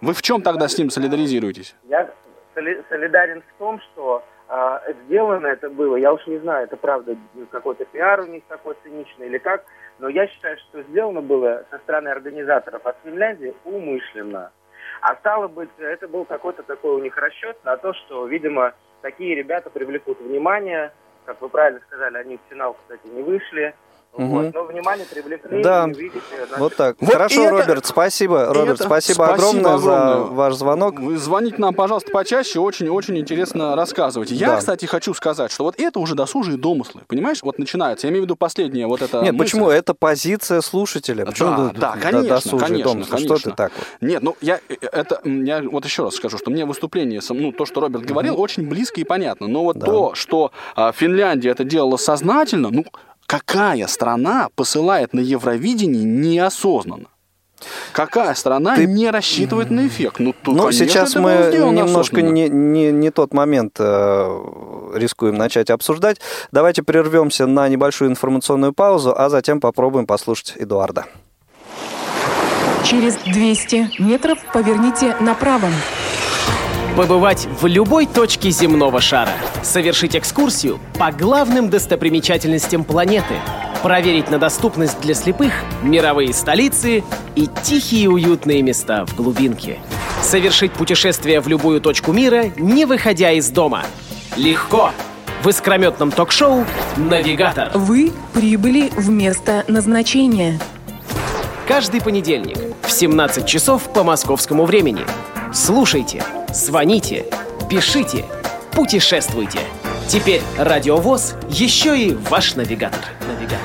Вы в чем тогда с ним солидаризируетесь? Я соли- солидарен в том, что а, сделано это было, я уж не знаю, это правда какой-то пиар у них такой циничный или как, но я считаю, что сделано было со стороны организаторов от Финляндии умышленно. А стало быть, это был какой-то такой у них расчет на то, что, видимо, такие ребята привлекут внимание. Как вы правильно сказали, они в финал, кстати, не вышли. Мгм. Вот, но внимание привлекли. Да. видите, значит, Вот так. Вот Хорошо, это- Роберт, спасибо. Роберт, это- спасибо, спасибо огромное за огромное. ваш звонок. Вы звоните нам, пожалуйста, почаще, очень-очень интересно рассказывайте. Я, Да. кстати, хочу сказать, что вот это уже досужие домыслы, понимаешь? Вот начинается, я имею в виду последнее вот это Нет, мысль. почему? Это позиция слушателя. Почему Да, да, д- конечно, досужий конечно, дом? Что конечно. ты так вот? Нет, ну я э, это м, я вот еще раз скажу, что мне выступление, ну то, что Роберт говорил, очень близко и понятно. Но вот Да. то, что а, Финляндия это делала сознательно, ну какая страна посылает на Евровидение неосознанно? Какая страна Ты- не рассчитывает на эффект? Ну, тут, Ну, конечно, сейчас мы немножко не, не, не тот момент э, рискуем начать обсуждать. Давайте прервемся на небольшую информационную паузу, а затем попробуем послушать Эдуарда. Через 200 метров поверните направо. Побывать в любой точке земного шара. Совершить экскурсию по главным достопримечательностям планеты. Проверить на доступность для слепых мировые столицы и тихие уютные места в глубинке. Совершить путешествие в любую точку мира, не выходя из дома. Легко. В искрометном ток-шоу «Навигатор». Вы прибыли в место назначения. Каждый понедельник в 17 часов по московскому времени. Слушайте, звоните, пишите, путешествуйте. Теперь Радиовоз еще и ваш навигатор. Навигатор.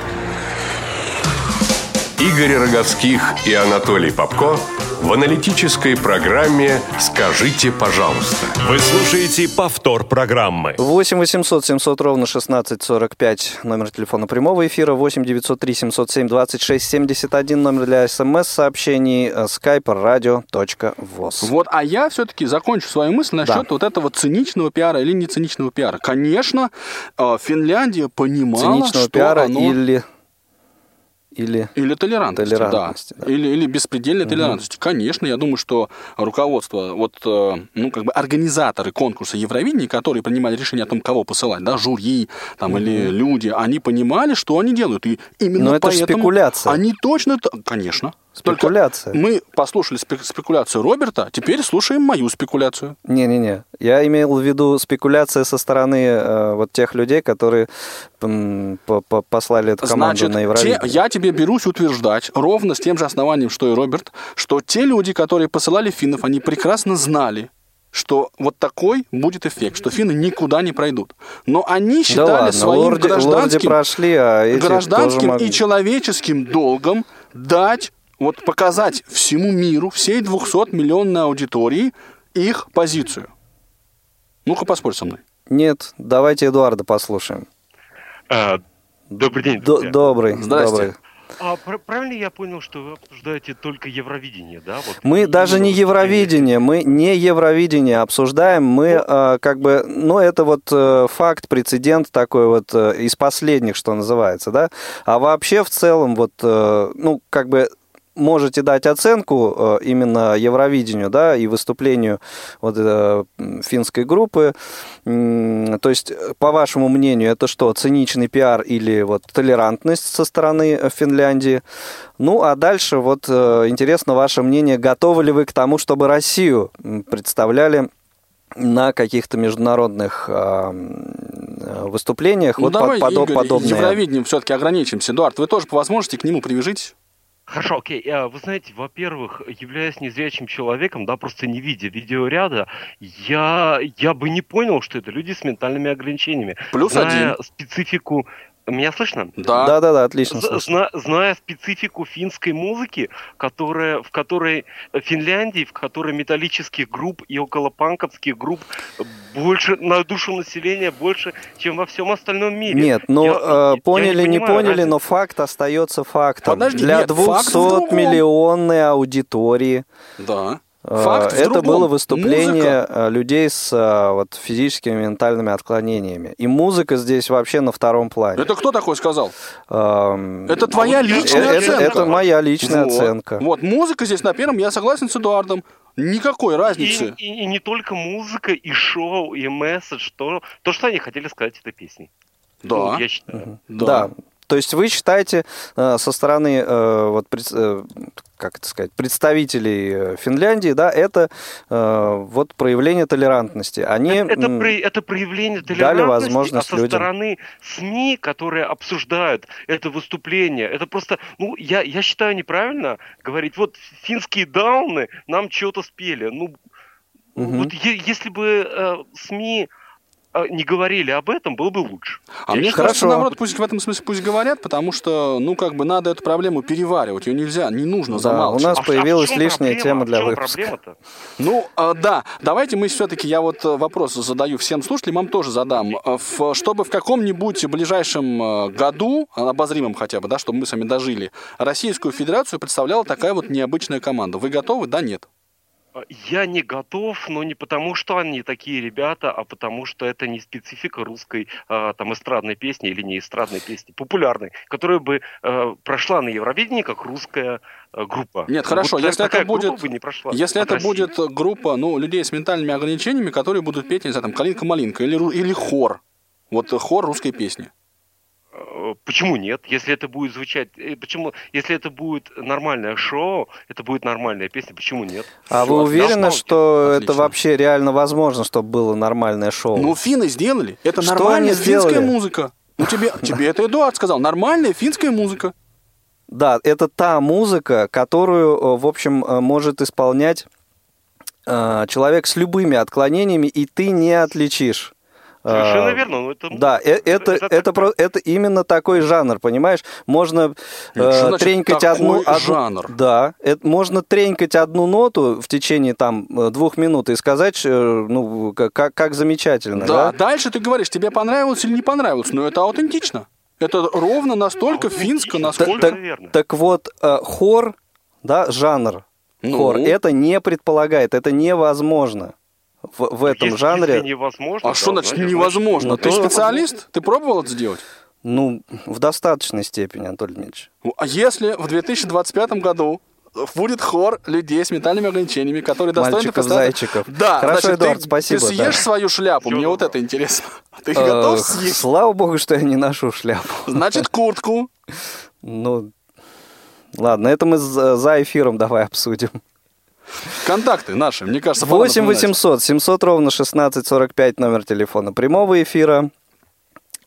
Игорь Роговских и Анатолий Попко в аналитической программе «Скажите, пожалуйста». Вы слушаете повтор программы. 8 800 700 ровно 1645 номер телефона прямого эфира, 8 903 707 26 71 номер для смс-сообщений, skype radio.voz. Вот, а я все-таки закончу свою мысль насчет вот этого циничного пиара или не циничного пиара. Конечно, э, Финляндия понимала, Циничного что пиара оно- или... Или... Или толерантности, Толерантности, да. Или, или беспредельной толерантности. Конечно, я думаю, что руководство, вот, э, ну, как бы организаторы конкурса Евровидения, которые принимали решение о том, кого посылать, да, жюри там, или люди, они понимали, что они делают. И именно Но это поэтому спекуляция. Они точно... т- Конечно. Только Спекуляция. мы послушали спе- спекуляцию Роберта, теперь слушаем мою спекуляцию. Не-не-не, я имел в виду спекуляция со стороны э, вот тех людей, которые м, по- по- послали эту команду Значит, на те- Евровидение. я тебе берусь утверждать, ровно с тем же основанием, что и Роберт, что те люди, которые посылали финнов, они прекрасно знали, что вот такой будет эффект, что финны никуда не пройдут. Но они Да считали ладно, своим лорди, лорди гражданским, прошли, а гражданским и человеческим долгом дать, вот показать всему миру, всей 200-миллионной аудитории их позицию. Ну-ка, поспорь со мной. Нет, давайте Эдуарда послушаем. А, добрый день, Д- друзья. добрый, Здрасте. добрый. А, пр- правильно я понял, что вы обсуждаете только Евровидение, да? Вот Мы И даже не Евровидение, мы не Евровидение обсуждаем, мы э, как бы, ну это вот э, факт, прецедент такой вот э, из последних, что называется, да. А вообще в целом вот, э, ну как бы можете дать оценку э, именно Евровидению, да, и выступлению вот э, финской группы. То есть, по вашему мнению, это что, циничный пиар или вот толерантность со стороны э, Финляндии? Ну, а дальше вот интересно ваше мнение, готовы ли вы к тому, чтобы Россию представляли на каких-то международных э, э, выступлениях Ну вот давай, под, Игорь, подобные. Евровидением все-таки ограничимся. Эдуард, вы тоже поможете к нему привяжитесь? Хорошо, окей. А, Вы знаете, во-первых, являясь незрячим человеком, да, просто не видя видеоряда, я, я бы не понял, что это люди с ментальными ограничениями. Плюс Зная один. специфику... Меня слышно? Да. Да, да, да, отлично. Слышно. зна- зная специфику финской музыки, которая, в которой э, Финляндии, в которой металлических групп и околопанковских групп больше на душу населения больше, чем во всем остальном мире. Нет, ну Я- э, я не поняли, не, понимаю поняли, разницы. но факт остается фактом. Подожди, Для нет, факт в другом. 200 миллионной аудитории Да. Э, Факт в Это другом. было выступление Музыка. э, людей с э, вот, физическими и ментальными отклонениями. И музыка здесь вообще на втором плане. Это кто такой сказал? Эм, Это твоя э, личная это, оценка. это моя личная Вот. оценка. Вот, музыка здесь на первом, я согласен с Эдуардом. Никакой И, разницы. и- и не только музыка, и шоу, и месседж, то, то что они хотели сказать этой песней. Да. Ну, я считаю. Да. То есть вы считаете э, со стороны э, вот, э, как это сказать, представителей Финляндии, да, это вот проявление толерантности. Они Это, про- это проявление дали толерантности, возможность а со людям. стороны СМИ, которые обсуждают это выступление, это просто, ну, я, я считаю неправильно говорить, вот финские дауны нам что-то спели. Ну, Мгм. вот е- если бы э, СМИ не говорили об этом, было бы лучше. А Я мне считаю. кажется, наоборот, пусть в этом смысле пусть говорят, потому что, ну, как бы надо эту проблему переваривать, ее нельзя, не нужно Да, у замалчивать. нас А а появилась чем лишняя проблема? тема для чем выпуска. проблема-то? Ну, а, да, давайте мы все-таки, я вот э, вопрос задаю всем слушателям, вам тоже задам. А, в- чтобы в каком-нибудь ближайшем э, году, а, обозримом хотя бы, да, чтобы мы с вами дожили, Российскую Федерацию представляла такая вот необычная команда. Вы готовы? Да, нет? Я не готов, но не потому, что они такие ребята, а потому, что это не специфика русской а, там эстрадной песни или не эстрадной песни, популярной, которая бы э, прошла на Евровидении как русская э, группа. Нет, хорошо, Вот если это будет, не прошла если это России. будет группа, ну, людей с ментальными ограничениями, которые будут петь, не знаю, там, «Калинка-малинка» или, или хор. Вот хор русской песни. Э, Почему нет? Если это будет звучать, э, почему? Если это будет нормальное шоу, это будет нормальная песня. Почему нет? А Всё, вы уверены, отлично. что это Отлично. вообще реально возможно, чтобы было нормальное шоу? Ну, финны сделали. Это Что нормальная финская музыка. Ну, тебе, [LAUGHS] тебе это Эдуард сказал. Нормальная финская музыка. Да, это та музыка, которую, э, в общем, может исполнять э, человек с любыми отклонениями, и ты не отличишь. Совершенно Э, верно. но это, Да, э- это, это, про- это именно такой жанр, понимаешь? Можно э, значит тренькать такой одну, одну- жанр? Да, это, можно тренькать одну ноту в течение там э, двух минут и сказать, э, ну, как, как- замечательно, Да, да? дальше ты говоришь, тебе понравилось или не понравилось, но это аутентично. Это ровно настолько финско, насколько... так, верно. так вот, хор, да, жанр, Ну? хор, это не предполагает, это невозможно в, в этом Если- жанре. если невозможно. А да, что значит значит, невозможно? ну, Ты то- специалист? Ты пробовал это сделать? Ну, в достаточной степени, Анатолий Дмитриевич. А если в 2025 году будет хор людей с ментальными ограничениями, которые достойны Мальчиков, представить- зайчиков. Да, Хорошо, значит, Эдуард, ты, спасибо, ты съешь да. свою шляпу, Всё мне вот это интересно. [LAUGHS] Ты готов съесть? Слава богу, что я не ношу шляпу. Значит, куртку. Ну, ладно, это мы за эфиром давай обсудим. Контакты наши, мне кажется, пора 8 напоминать. 800 700 ровно 1645 номер телефона прямого эфира.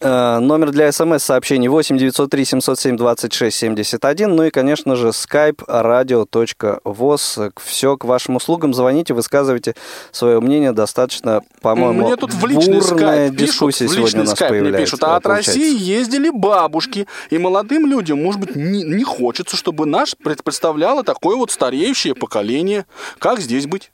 Э, Номер для смс-сообщений 8 903 707 26 71. Ну и, конечно же, skype radio.voz. Все к вашим услугам. Звоните, высказывайте свое мнение. Достаточно, по-моему, Мне тут в личный скайп пишут, дискуссия в сегодня личный у нас скайп мне появляется. пишут, а от. России ездили бабушки, и молодым людям, может быть, не, не хочется, чтобы наш пред- представляло такое вот стареющее поколение. Как здесь быть?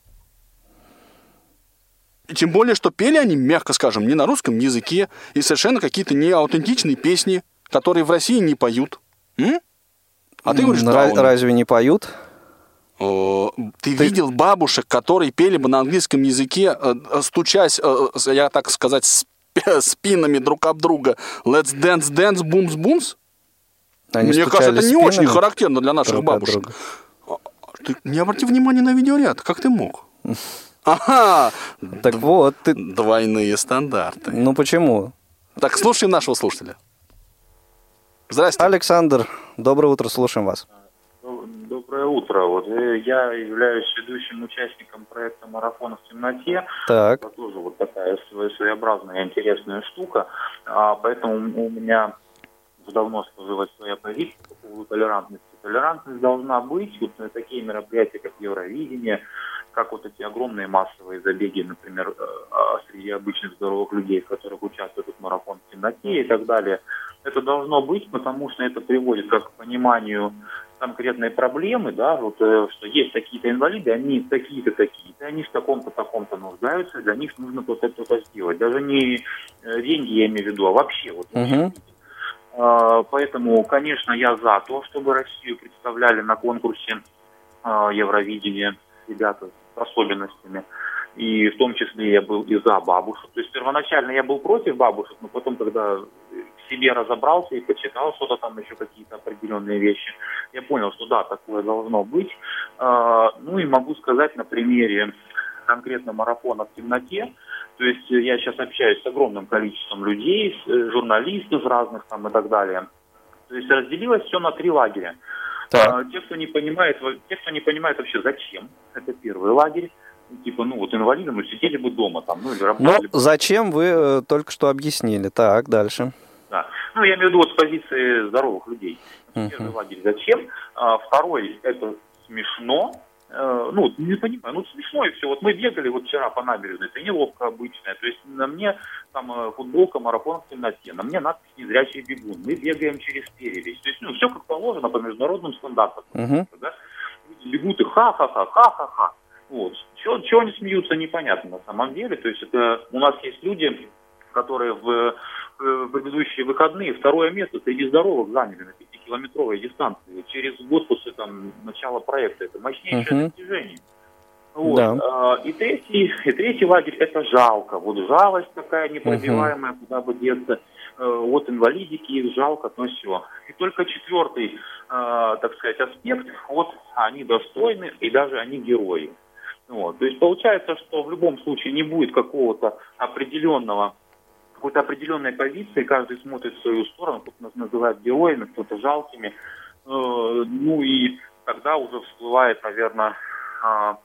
И тем более, что пели они, мягко скажем, не на русском языке, и совершенно какие-то неаутентичные песни, которые в России не поют. М? А ты говоришь, ра- разве не поют? О, Ты видел бабушек, которые пели бы на английском языке, э, э, стучась, э, я так сказать, спи- спинами друг об друга. Let's dance, dance, booms, booms? Они Мне кажется, это не очень характерно для наших друг бабушек. друга. Ты не обрати внимания на видеоряд, как ты мог? Ага, Так вот, ты... двойные стандарты. Ну почему? Так, слушаем нашего слушателя. Здрасте. Александр, доброе утро, слушаем вас. Доброе утро. Вот э, я являюсь ведущим участником проекта «Марафон в темноте». Так. Это тоже вот такая своеобразная интересная штука. А, поэтому у меня давно сложилась своя позиция по поводу толерантности. Толерантность должна быть. Вот на такие мероприятия, как Евровидение, как вот эти огромные массовые забеги, например, э, среди обычных здоровых людей, в которых участвует этот марафон в темноте и так далее. Это должно быть, потому что это приводит как к пониманию конкретной проблемы, да, вот, э, что есть такие-то инвалиды, они такие-то, такие-то, они в таком-то, таком-то нуждаются, для них нужно то-то, то-то сделать. Даже не э, деньги я имею в виду, а вообще вот а, Поэтому, конечно, я за то, чтобы Россию представляли на конкурсе а, Евровидения ребята особенностями. И в том числе я был и за бабушек. То есть первоначально я был против бабушек, но потом, когда в себе разобрался и почитал что-то там, еще какие-то определенные вещи, я понял, что да, такое должно быть. А, Ну и могу сказать на примере конкретно марафона в темноте. То есть я сейчас общаюсь с огромным количеством людей, э, журналистов разных там и так далее. То есть разделилось все на три лагеря. А, те, кто не понимает, те, кто не понимает вообще зачем, это первый лагерь. Ну, Типа, ну вот инвалиды, ну сидели бы дома там, ну или Ну, работали бы. зачем вы э, только что объяснили? Так, дальше. Да. Ну, я имею в виду вот с позиции здоровых людей. Первый лагерь зачем? А, второй, это смешно. Э, ну, не понимаю, ну смешно и все. Вот мы бегали вот вчера по набережной, тренировка обычная. То есть на мне там э, футболка марафон в темноте, на мне надпись «Незрячий бегун». Мы бегаем через перевесь. То есть, ну, все как положено по международным стандартам. Мгм. Да? Бегут и ха-ха-ха, ха-ха-ха. Вот. Чего, чего они смеются, непонятно на самом деле. То есть это у нас есть люди, которые в, э, в предыдущие выходные второе место среди здоровых заняли на пятикилометровой дистанции. Через год после там, начала проекта. Это мощнейшее Мгм. достижение. Вот. Да. А, И, третий, и третий лагерь это жалко. Вот жалость такая непробиваемая, куда бы деться. Э, Вот инвалидики, их жалко, но все. И только четвертый, э, так сказать, аспект, вот они достойны и даже они герои. Вот. То есть получается, что в любом случае не будет какого-то определенного какой-то определенной позиции, каждый смотрит в свою сторону, кто-то нас называет героями, кто-то жалкими. Э, ну и тогда уже всплывает, наверное, а,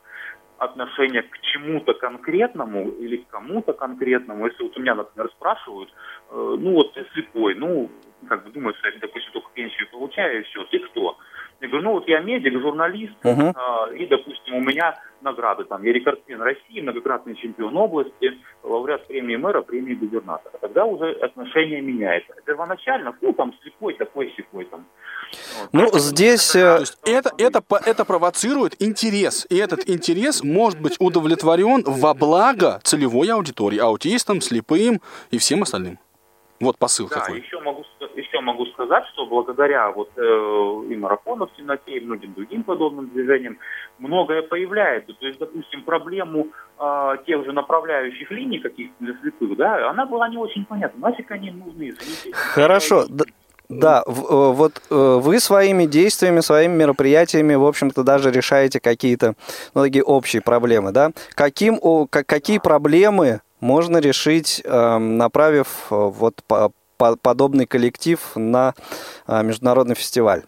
отношение к чему-то конкретному или к кому-то конкретному. Если вот у меня, например, спрашивают, э, ну вот ты слепой, ну, как бы думаю, что я, допустим, только пенсию получаю, и все, ты кто? Я говорю, ну вот я медик, журналист, Мгм. а, и, допустим, у меня награды, там, я рекордсмен России, многократный чемпион области, лауреат премии мэра, премии губернатора. Тогда уже отношение меняется. Первоначально, ну, там, слепой такой, секой, там. Ну, здесь... э, это, это, по- это провоцирует интерес. И этот интерес может быть удовлетворен во благо целевой аудитории, аутистам, слепым и всем остальным. Вот посыл Да, какой. еще могу, ска- еще могу сказать, что благодаря вот э, и марафону в темноте, и многим другим подобным движениям многое появляется. То есть, допустим, проблему э, тех же направляющих линий каких-то для слепых, да, она была не очень понятна. Нафиг они нужны, извините. Хорошо. Да, э, вот э, вы своими действиями, своими мероприятиями, в общем-то, даже решаете какие-то, ну, такие общие проблемы, да? Каким, какие проблемы можно решить, эм, направив э, вот по- подобный коллектив на э, международный фестиваль?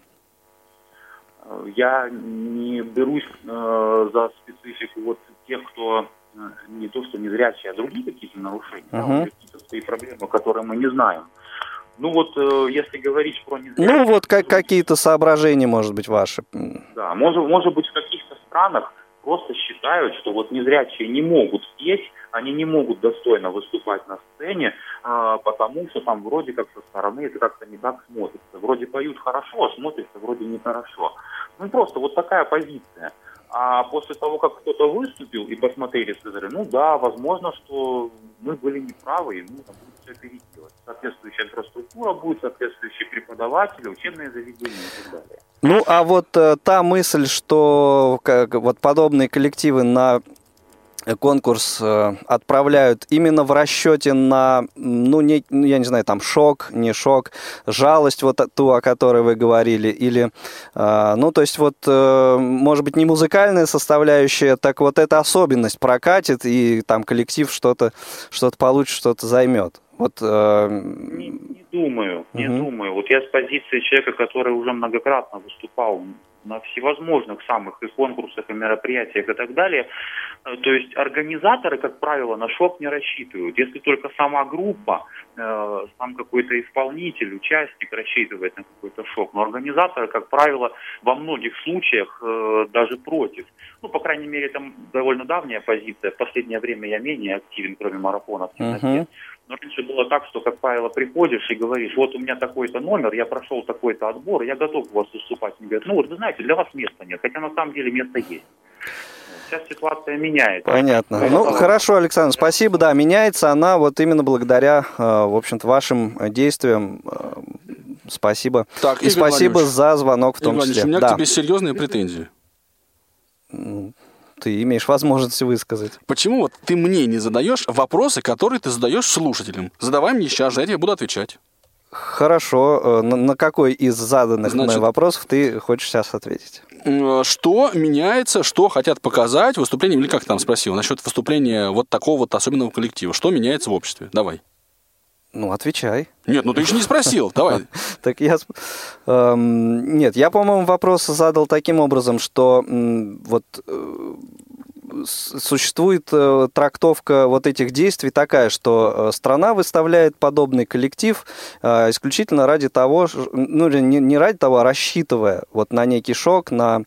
Я не берусь э, за специфику вот тех, кто э, не то что незрячие, а другие какие-то нарушения, да, Мгм. вот какие-то свои проблемы, которые мы не знаем. Ну вот, э, если говорить про незрячих, Ну, вот как, какие-то соображения, может быть, ваши. Да, может, может быть, в каких-то странах просто считают, что вот незрячие не могут петь, они не могут достойно выступать на сцене, а, потому что там вроде как со стороны это как-то не так смотрится. Вроде поют хорошо, а смотрится вроде нехорошо. Ну просто вот такая позиция. А после того, как кто-то выступил и посмотрели, сказали, ну да, возможно, что мы были неправы, и нужно будет все переделать. Соответствующая инфраструктура будет, соответствующие преподаватели, учебные заведения и так далее. Ну, а вот э, та мысль, что как, вот подобные коллективы на конкурс э, отправляют именно в расчете на, ну, не, ну, я не знаю, там шок, не шок, жалость, вот ту, о которой вы говорили, или, э, ну, то есть вот, э, может быть, не музыкальная составляющая, так вот эта особенность прокатит, и там коллектив что-то что получит, что-то займет. Вот, Не, не думаю, не Мгм. думаю. Вот я с позиции человека, который уже многократно выступал на всевозможных самых и конкурсах, и мероприятиях и так далее. Э, То есть организаторы, как правило, на шок не рассчитывают. Если только сама группа, э, сам какой-то исполнитель, участник рассчитывает на какой-то шок. Но организаторы, как правило, во многих случаях э, даже против. Ну, по крайней мере, это довольно давняя позиция. В последнее время я менее активен, кроме марафона в темноте. мгм. Но раньше было так, что, как правило, приходишь и говоришь, вот у меня такой-то номер, я прошел такой-то отбор, я готов у вас выступать. Они говорят, ну вот вы знаете, для вас места нет, хотя на самом деле место есть. Сейчас ситуация меняется. Понятно. Ну, того, хорошо, Александр, спасибо. Да, меняется она вот именно благодаря, э, в общем-то, вашим э, действиям. Э, Спасибо. Так, И Игорь спасибо Владимирович. за звонок в том Игорь числе. у меня Да. к тебе серьезные претензии. Ты имеешь возможность высказать. Почему вот ты мне не задаешь вопросы, которые ты задаешь слушателям? Задавай мне сейчас же, я тебе буду отвечать. Хорошо. Э, На, какой из заданных мной Значит- вопросов ты хочешь сейчас ответить? М, Что меняется, что хотят показать выступлением, или как там спросил, насчет выступления вот такого вот особенного коллектива? Что меняется в обществе? Давай. Ну, отвечай. Нет, ну ты еще не спросил, [LAUGHS] давай. Так я... эм, нет, я, по-моему, вопрос задал таким образом, что вот э, существует э, трактовка вот этих действий такая, что э, страна выставляет подобный коллектив э, исключительно ради того, ну, не, ради того, а рассчитывая вот на некий шок, на...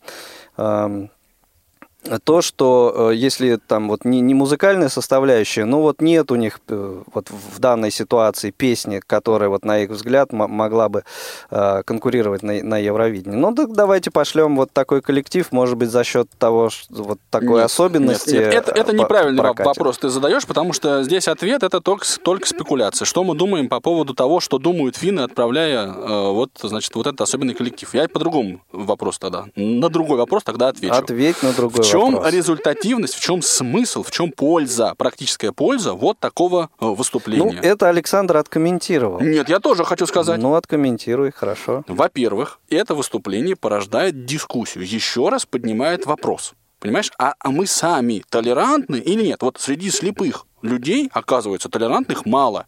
то, что э, если там вот не, не музыкальная составляющая, ну вот нет у них э, вот в данной ситуации песни, которая вот на их взгляд могла бы э, конкурировать на, на Евровидении. Ну так давайте пошлем вот такой коллектив, может быть за счет того, что вот такой Нет, особенности. нет, нет, это, это э, неправильный прокатит. вопрос ты задаешь, потому что здесь ответ это только, только спекуляция. Что мы думаем по поводу того, что думают финны, отправляя э, вот, значит, вот этот особенный коллектив? Я по-другому вопрос тогда. На другой вопрос тогда отвечу. Ответь на другой чем вопрос. результативность, в чем смысл, в чем польза, практическая польза вот такого э, Ну, выступления? это Александр откомментировал. Нет, я тоже хочу сказать. Ну, откомментируй, хорошо. Во-первых, это выступление порождает дискуссию, еще раз поднимает вопрос. Понимаешь, а, а мы сами толерантны или нет? Вот среди слепых людей, оказывается, толерантных мало.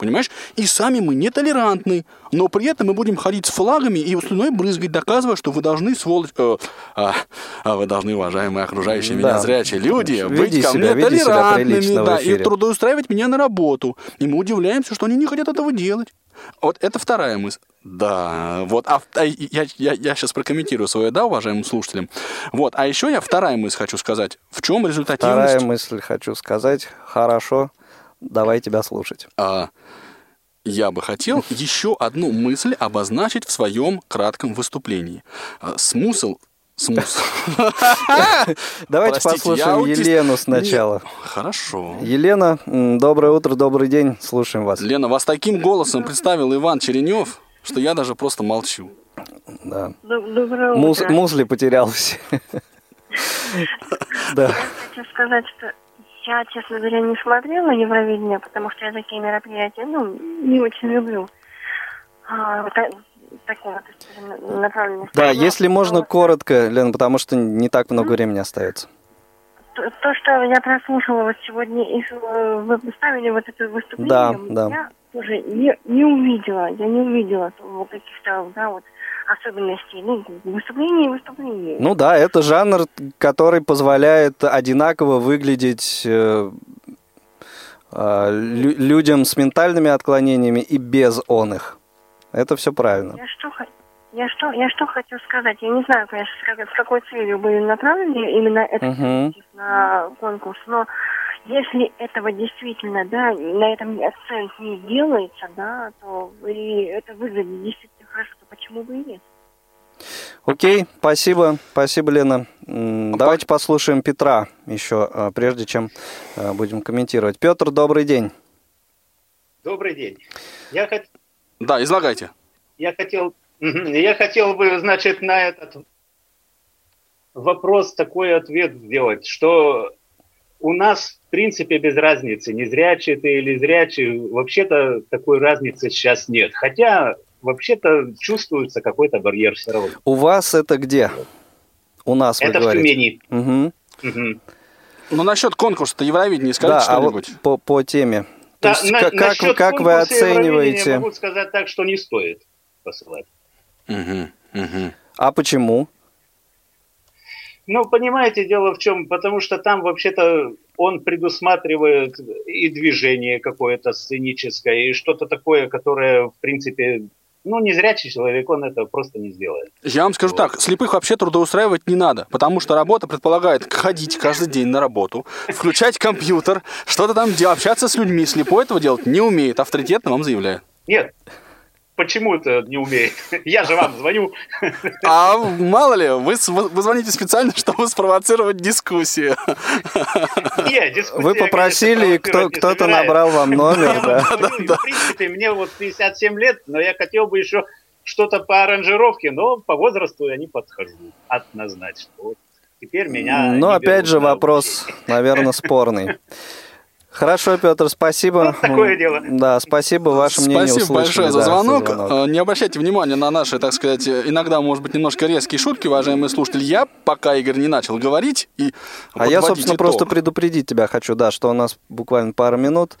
Понимаешь? И сами мы нетолерантны, но при этом мы будем ходить с флагами и слюной брызгать, доказывая, что вы должны, сволочь... э, а, а вы должны, уважаемые окружающие меня Да. зрячие люди, Веди быть ко себя- мне толерантными, да, и трудоустраивать меня на работу. И мы удивляемся, что они не хотят этого делать. Вот это вторая мысль. Да, вот, а, а я, я, я сейчас прокомментирую свое «да», уважаемым слушателям. Вот, а еще я вторая мысль хочу сказать. В чем результативность? Вторая мысль хочу сказать. Хорошо, давай тебя слушать. А, я бы хотел еще одну мысль обозначить в своем кратком выступлении. А, Смысл... Смысл... [LAUGHS] Давайте Простите, послушаем я. Елену сначала. Не, Хорошо. Елена, доброе утро, добрый день. Слушаем вас. Лена, вас таким голосом представил Иван Черенев, что я даже просто молчу. Да. Доброе Мус- утро. музли потерялся. [LAUGHS] Да. Хочу сказать, что я, честно говоря, не смотрела Евровидение, потому что я такие мероприятия, ну, не очень люблю. А, вот та- такой вот скажем, направленности. Да, Но если можно коротко, Лена, потому что не так много времени остается. То, то, что я прослушала вот сегодня, э, вы поставили вот это выступление, Да, да. я тоже не, не увидела, я не увидела каких-то, да, вот особенностей. Ну, выступление и выступление. Ну да, это жанр, который позволяет одинаково выглядеть э, э, лю- людям с ментальными отклонениями и без он их. Это все правильно. Я что, я что, я что хочу сказать? Я не знаю, конечно, с, как- с какой целью были направлены именно этот Мгм. коллектив на конкурс, но если этого действительно, да, на этом акцент не делается, да, то и это выглядит действительно почему бы и нет? Окей, спасибо, спасибо, Лена. Давайте послушаем Петра еще, э, прежде чем э, будем комментировать. Петр, добрый день. Добрый день. Я, хот- Да, излагайте. я хотел, я хотел бы, значит, на этот вопрос такой ответ сделать, что у нас, в принципе, без разницы, не зрячий ты или зрячий, вообще-то такой разницы сейчас нет. Хотя, вообще-то, чувствуется какой-то барьер все равно. У вас это где? У нас, вы Это в. Тюмени. Мгм. Мгм. Ну, насчет конкурса-то Евровидения скажите Да, а вот что-нибудь. по, по теме. То Да, есть, на- как, как, вы- насчет как вы конкурса Евровидения оцениваете? Могу сказать так, что не стоит посылать. А почему? Ну, понимаете, дело в чем? Потому что там вообще-то он предусматривает и движение какое-то сценическое, и что-то такое, которое, в принципе, ну, незрячий человек, он это просто не сделает. Я вам скажу так, слепых вообще трудоустраивать не надо, потому что работа предполагает ходить каждый день на работу, включать компьютер, что-то там общаться с людьми. Слепой этого делать не умеет, авторитетно вам заявляю. Нет, почему это не умеет? [LAUGHS] Я же вам звоню. А мало ли, вы, вы звоните специально, чтобы спровоцировать дискуссию. Нет, дискуссия, Вы попросили, и кто, собираюсь. набрал вам номер, Я да? вам говорю, В принципе, мне вот 57 лет, но я хотел бы еще что-то по аранжировке, но по возрасту я не подхожу однозначно. Вот. Теперь меня Ну, опять же, вопрос, наверное, спорный. [LAUGHS] Хорошо, Петр, спасибо. Вот такое дело. Да, спасибо, ваше мнение Спасибо услышали, большое за да, звонок. Э, Не обращайте внимания на наши, так сказать, э, иногда, может быть, немножко резкие шутки, уважаемые слушатели. Я, пока Игорь не начал говорить и А я, собственно, итог. просто предупредить тебя хочу, да, что у нас буквально пару минут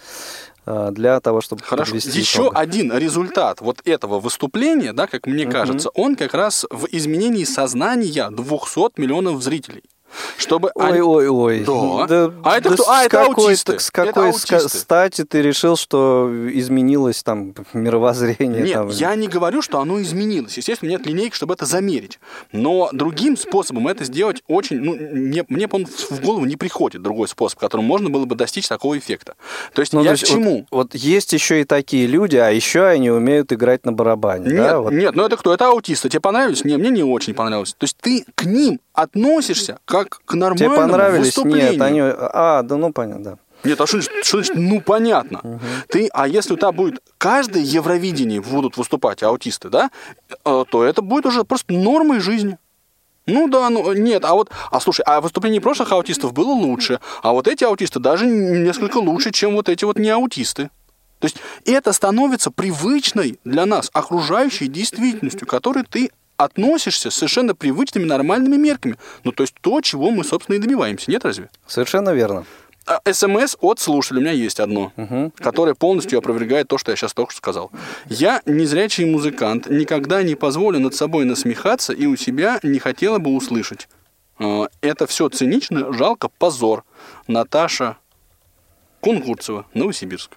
э, для того, чтобы Хорошо. Еще итог. один результат вот этого выступления, да, как мне кажется, он как раз в изменении сознания 200 миллионов зрителей. Чтобы они- Ой-ой-ой. Да. А это кто? А, это какой, аутисты. С Это какой аутисты. стати ты решил, что изменилось там мировоззрение? Нет, там? я не говорю, что оно изменилось. Естественно, нет линейки, чтобы это замерить. Но другим способом это сделать очень... Ну, не- мне он в голову не приходит другой способ, которым можно было бы достичь такого эффекта. То есть Ну, я то к есть чему? Вот, вот есть еще и такие люди, а еще они умеют играть на барабане. Нет, да? вот. нет, ну это кто? Это аутисты. Тебе понравились? Не, мне не очень понравилось. То есть ты к ним относишься как к нормальному Тебе понравились? выступлению. Нет, они... А, да ну понятно, да. Нет, а что что значит, ну понятно. Ты, а если у тебя будет каждое Евровидение будут выступать аутисты, да, э, то это будет уже просто нормой жизни. Ну да, ну нет, а вот, а слушай, а выступление прошлых аутистов было лучше, а вот эти аутисты даже несколько лучше, чем вот эти вот не аутисты. То есть это становится привычной для нас окружающей действительностью, к которой ты относишься с совершенно привычными нормальными мерками. Ну, то есть то, чего мы, собственно, и добиваемся. Нет, разве? Совершенно верно. А, СМС от слушателя у меня есть одно, которое полностью опровергает то, что я сейчас только что сказал. Я незрячий музыкант, никогда не позволю над собой насмехаться и у себя не хотела бы услышать. А, Это все цинично, жалко, позор. Наташа Кунгурцева, Новосибирск.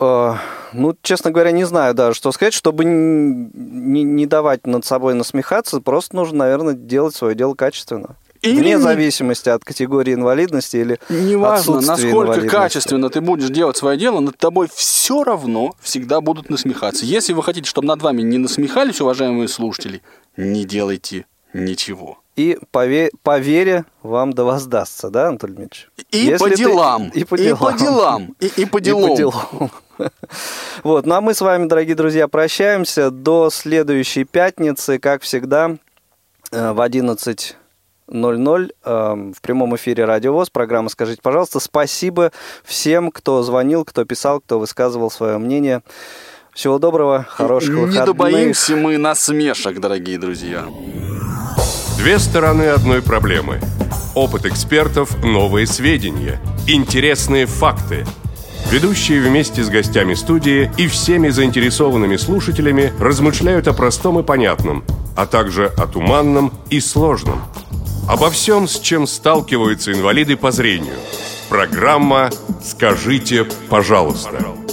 Э, Ну, честно говоря, не знаю даже, что сказать. Чтобы не, не давать над собой насмехаться, просто нужно, наверное, делать свое дело качественно. Или Вне не- зависимости от категории инвалидности или Неважно, насколько качественно ты будешь делать свое дело, над тобой все равно всегда будут насмехаться. Если вы хотите, чтобы над вами не насмехались, уважаемые слушатели, не делайте ничего. И по, ве- по вере вам да воздастся, да, Анатолий Дмитриевич? И Если по ты- делам. И по И делам. по делам. И- и по [LAUGHS] делам. делам. [LAUGHS] Вот, ну а мы с вами, дорогие друзья, прощаемся до следующей пятницы, как всегда, э, в 11.00 э, в прямом эфире Радио ВОЗ, программа «Скажите, пожалуйста». Спасибо всем, кто звонил, кто писал, кто высказывал свое мнение. Всего доброго, хороших Не выходных. добоимся мы насмешек, дорогие друзья. Две стороны одной проблемы. Опыт экспертов, новые сведения, интересные факты. Ведущие вместе с гостями студии и всеми заинтересованными слушателями размышляют о простом и понятном, а также о туманном и сложном. Обо всем, с чем сталкиваются инвалиды по зрению. Программа «Скажите, пожалуйста».